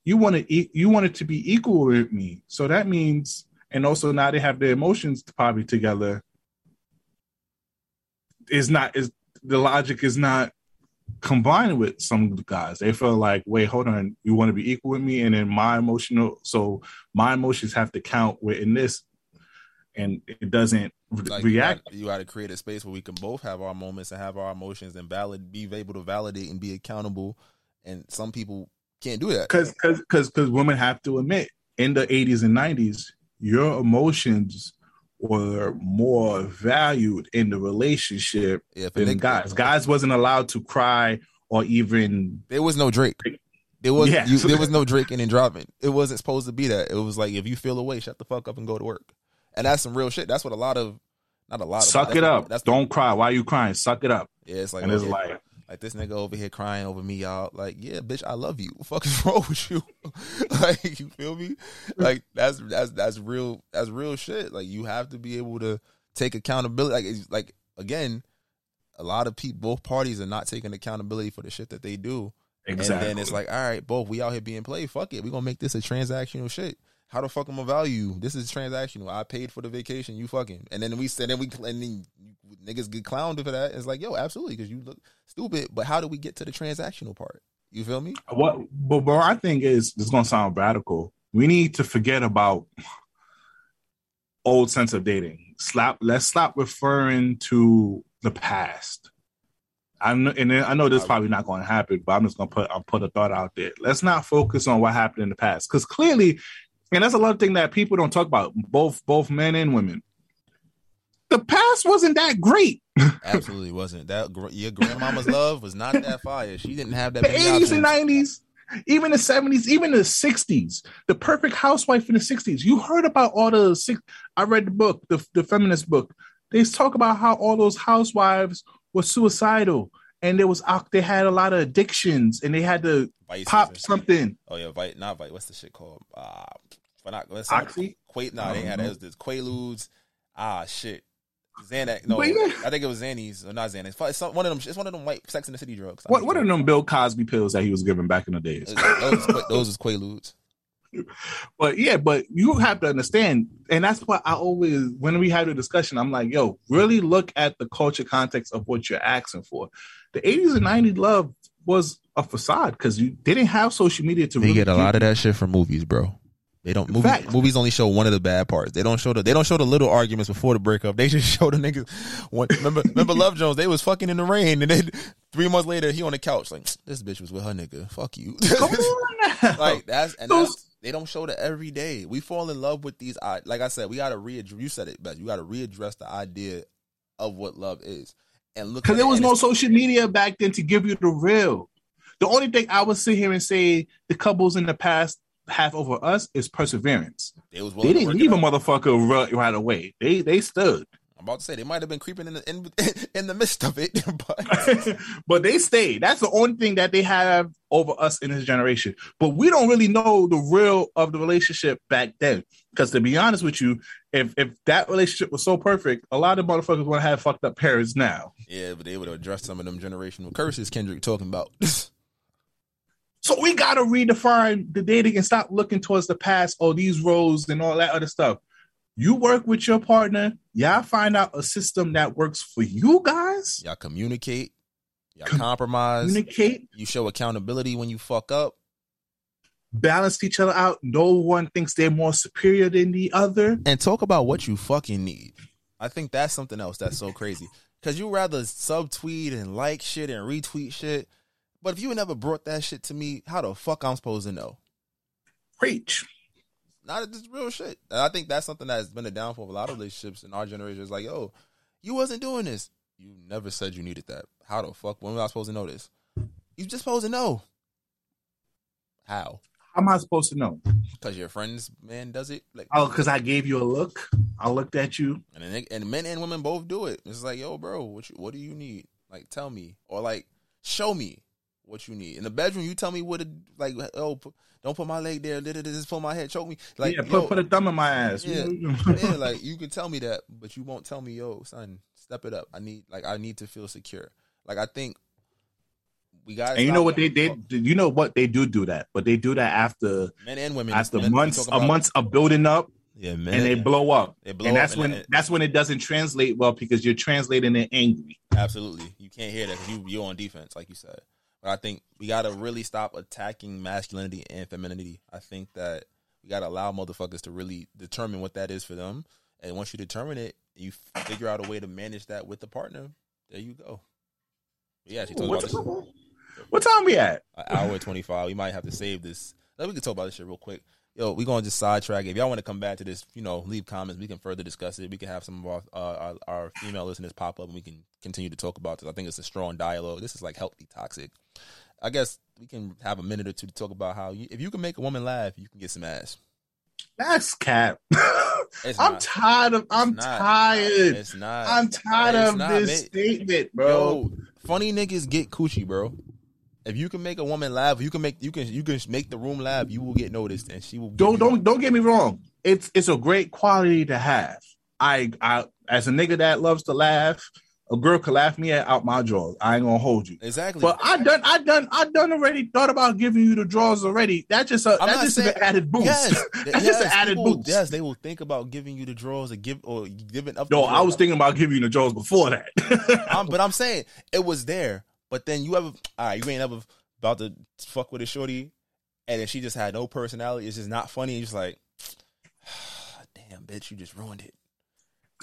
you want to e- you want it to be equal with me. So that means, and also now they have their emotions probably together. Is not is the logic is not combined with some guys. They feel like, wait, hold on, you want to be equal with me, and then my emotional, so my emotions have to count within this, and it doesn't Like react. You gotta, you gotta create a space where we can both have our moments and have our emotions and valid, be able to validate and be accountable. And some people can't do that. because because because women have to admit in the 80s and 90s your emotions were more valued in the relationship Yeah, than nigga- guys guys wasn't allowed to cry or even There was no Drake. There was Yeah. you, there was no Drake and driving. It wasn't supposed to be that. It was like if you feel away, shut the fuck up and go to work. And that's some real shit. That's what a lot of not a lot of suck it up don't cry why are you crying suck it up Yeah, it's like and it's like like this nigga over here crying over me, y'all. Like, yeah, bitch, I love you. What fuck is *laughs* wrong with you? *laughs* like, you feel me? Like that's that's that's real that's real shit. Like you have to be able to take accountability. Like it's, like again, a lot of people both parties are not taking accountability for the shit that they do. Exactly. And then it's like, all right, both we out here being played. Fuck it. we gonna make this a transactional shit. How the fuck am I value? This is transactional. I paid for the vacation. You fucking. And then we said, then we and then niggas get clowned for that. It's like, yo, absolutely, because you look stupid. But how do we get to the transactional part? You feel me? what but, but I think is is gonna sound radical we need to forget about old sense of dating slap let's stop referring to the past I know, and I know this is probably not going to happen, but I'm just going to put I'll put a thought out there. Let's not focus on what happened in the past, because clearly, and that's a lot of thing that people don't talk about. Both both men and women, the past wasn't that great. *laughs* Absolutely wasn't that your grandmama's love was not that fire. She didn't have that. the 80s and 90s, even the 70s, even the 60s. The perfect housewife in the 60s. You heard about all the six. I read the book, the, the feminist book. They talk about how all those housewives were suicidal and there was they had a lot of addictions and they had to Vices pop something. Oh yeah, Vite, not Vite. What's the shit called? Uh, but not let's Oxy? Qua- nah, they had know. it. was this Quaaludes. Ah, shit. Xanax. No, But. I think it was Xannies or not Xanax. It's one of them. It's one of them white Sex in the City drugs. What what are them Bill Cosby pills that he was giving back in the days? those? is Qua- Those is Quaaludes. *laughs* But yeah, but you have to understand, and that's why I always, when we have a discussion, I'm like, yo, really look at the culture context of what you're asking for. The 80s and 90s love was a facade because you didn't have social media to They really get a lot of that shit from movies, bro. They don't movies, movies only show one of the bad parts. They don't show the they don't show the little arguments before the breakup. *laughs* They just show the niggas. One, remember remember Love Jones? They was fucking in the rain, and then three months later he on the couch like this bitch was with her nigga. Fuck you. *laughs* like that's and that's *laughs* they don't show that every day. We fall in love with these. i- Like I said, we got to readdress. You said it best. You got to readdress the idea of what love is, and look because there was no social media back then to give you the real. The only thing I would sit here and say the couples in the past have over us is perseverance. They was They didn't leave a motherfucker right, right away. They they stood. I'm about to say they might have been creeping in the in, *laughs* in the midst of it, *laughs* but *laughs* but they stayed. That's the only thing that they have over us in this generation. But we don't really know the real of the relationship back then. Because to be honest with you, if if that relationship was so perfect, a lot of motherfuckers would have fucked up parents now. yeah, but they would address some of them generational curses Kendrick talking about. So we gotta redefine the dating and stop looking towards the past or these roles and all that other stuff. You work with your partner, y'all find out a system that works for you guys. Y'all communicate, y'all compromise, Communicate, you show accountability when you fuck up. balance each other out. No one thinks they're more superior than the other. and talk about what you fucking need. I think that's something else that's so crazy. Cause you rather subtweet and like shit and retweet shit. But if you never brought that shit to me, how the fuck I'm supposed to know? Preach. Not this real shit. And I think that's something that's been a downfall of a lot of relationships in our generation. It's like, yo, you wasn't doing this. You never said you needed that. How the fuck? When was I supposed to know this? You just supposed to know. How? How am I supposed to know? Because your friend's man does it. Like, Oh, because I gave you a look. I looked at you. And then, and men and women both do it. It's like, yo, bro, what you, what do you need? Like, tell me, or like, show me what you need. In the bedroom, you tell me what it, like. Oh, pu- don't put my leg there. da- da- da, Just pull my head, choke me. Like, yeah, put, yo, put a thumb in my ass. yeah, *laughs* *laughs* yeah, like you can tell me that, but you won't tell me, yo, son, step it up. I need, like, I need to feel secure. Like, I think we got. and you know what they they you know what they do do that, but they do that after Men and women. after Men- months talk of months of building up. Yeah, and they blow up. They blow and up that's and when then- that's when it doesn't translate well because you're translating it angry. Absolutely, you can't hear that because you you're on defense, like you said. But I think we gotta really stop attacking masculinity and femininity. I think that we gotta allow motherfuckers to really determine what that is for them, and once you determine it, you figure out a way to manage that with the partner. There you go. Yeah, she talked about this. What time we at? An hour twenty five. We might have to save this. We can talk about this shit real quick. Yo, we gonna just sidetrack. If y'all want to come back to this, you know, leave comments. We can further discuss it. We can have some of our uh, our, our female listeners pop up, and we can continue to talk about this. I think it's a strong dialogue. This is like healthy toxic. I guess we can have a minute or two to talk about how you, if you can make a woman laugh, you can get some ass. That's cap. *laughs* I'm not. tired of. I'm not. tired. It's not. I'm tired It's of not, this man. statement, bro. Yo, funny niggas get coochie, bro. If you can make a woman laugh, you can make you can you can make the room laugh. You will get noticed, and she will. don't don't don't get me wrong. It's it's a great quality to have. I I as a nigga that loves to laugh, a girl could laugh me out my drawers. I ain't gonna hold you. Exactly. But I done I done I done already thought about giving you the drawers already. That just a I'm that's just saying- an added boost. Yes, *laughs* that's just an added people- boost. Yes, they will think about giving you the drawers or give or giving up. No, I was thinking about giving you the drawers before that. *laughs* I'm, but I'm saying it was there. But then you ever, *tsk* all right, you ain't ever about to fuck with a shorty, and then she just had no personality. It's just not funny. You're just like, *sighs* damn, bitch, you just ruined it.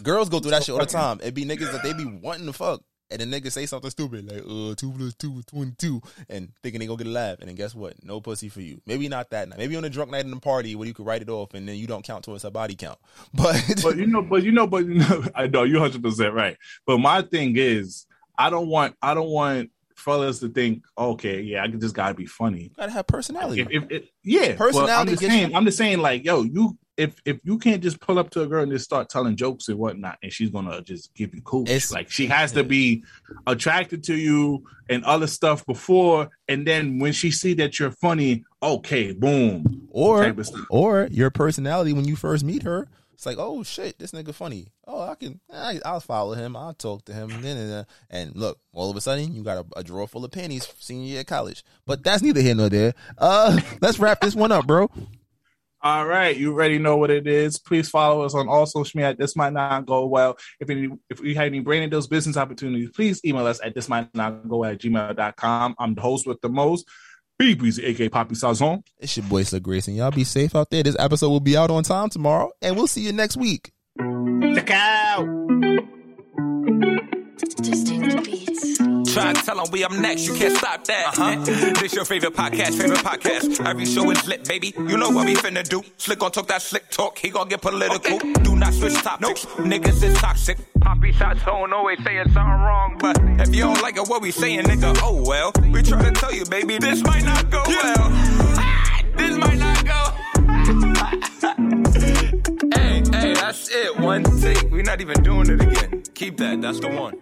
Girls go through that shit all the time. It be niggas that they be wanting to fuck, and then niggas say something stupid like, uh, two plus two is twenty-two, and thinking they gonna get a laugh, and then guess what? No pussy for you. Maybe not that night. Maybe on a drunk night in the party where you could write it off, and then you don't count towards her body count. *laughs* But but you know, but you know, but you *laughs* know, I know you're hundred percent right. But my thing is, I don't want, I don't want fellas to think, okay, yeah, I just gotta be funny. gotta have personality. If, if, if- yeah, but I'm Personality just saying, you- I'm just saying, like, yo, you, if if you can't just pull up to a girl and just start telling jokes and whatnot, and she's gonna just give you cool, It's, like she has to be attracted to you and other stuff before, and then when she see that you're funny, okay, boom, or type of stuff. or your personality when you first meet her. It's like, oh shit, this nigga funny. Oh, I can, I, I'll follow him. I'll talk to him. And, then and look, all of a sudden, you got a, a drawer full of panties senior year college. But that's neither here nor there. Uh, *laughs* let's wrap this one up, bro. All right, you already know what it is. Please follow us on all social media. This might not go well. If any, if we have any branding those business opportunities, please email us at this might not go at gmail.com. I'm the host with the most, BB's aka Poppy Sazon. It's your boy Sir Grayson. Y'all be safe out there. This episode will be out on time tomorrow, and we'll see you next week. Check out. Try to tell them we up next, you can't stop that. Uh-huh. *laughs* This your favorite podcast, favorite podcast. Every show is lit, baby. You know what we finna do. Slick gon' talk that slick talk, he gon' get political. Do not switch topics, niggas is toxic. Poppy shots don't always saying something wrong, but if you don't like it, what we saying, nigga, oh well. We try to tell you, baby, this might not go well. *laughs* this might not go. *laughs* that's it. One take. We're not even doing it again. Keep that. That's the one.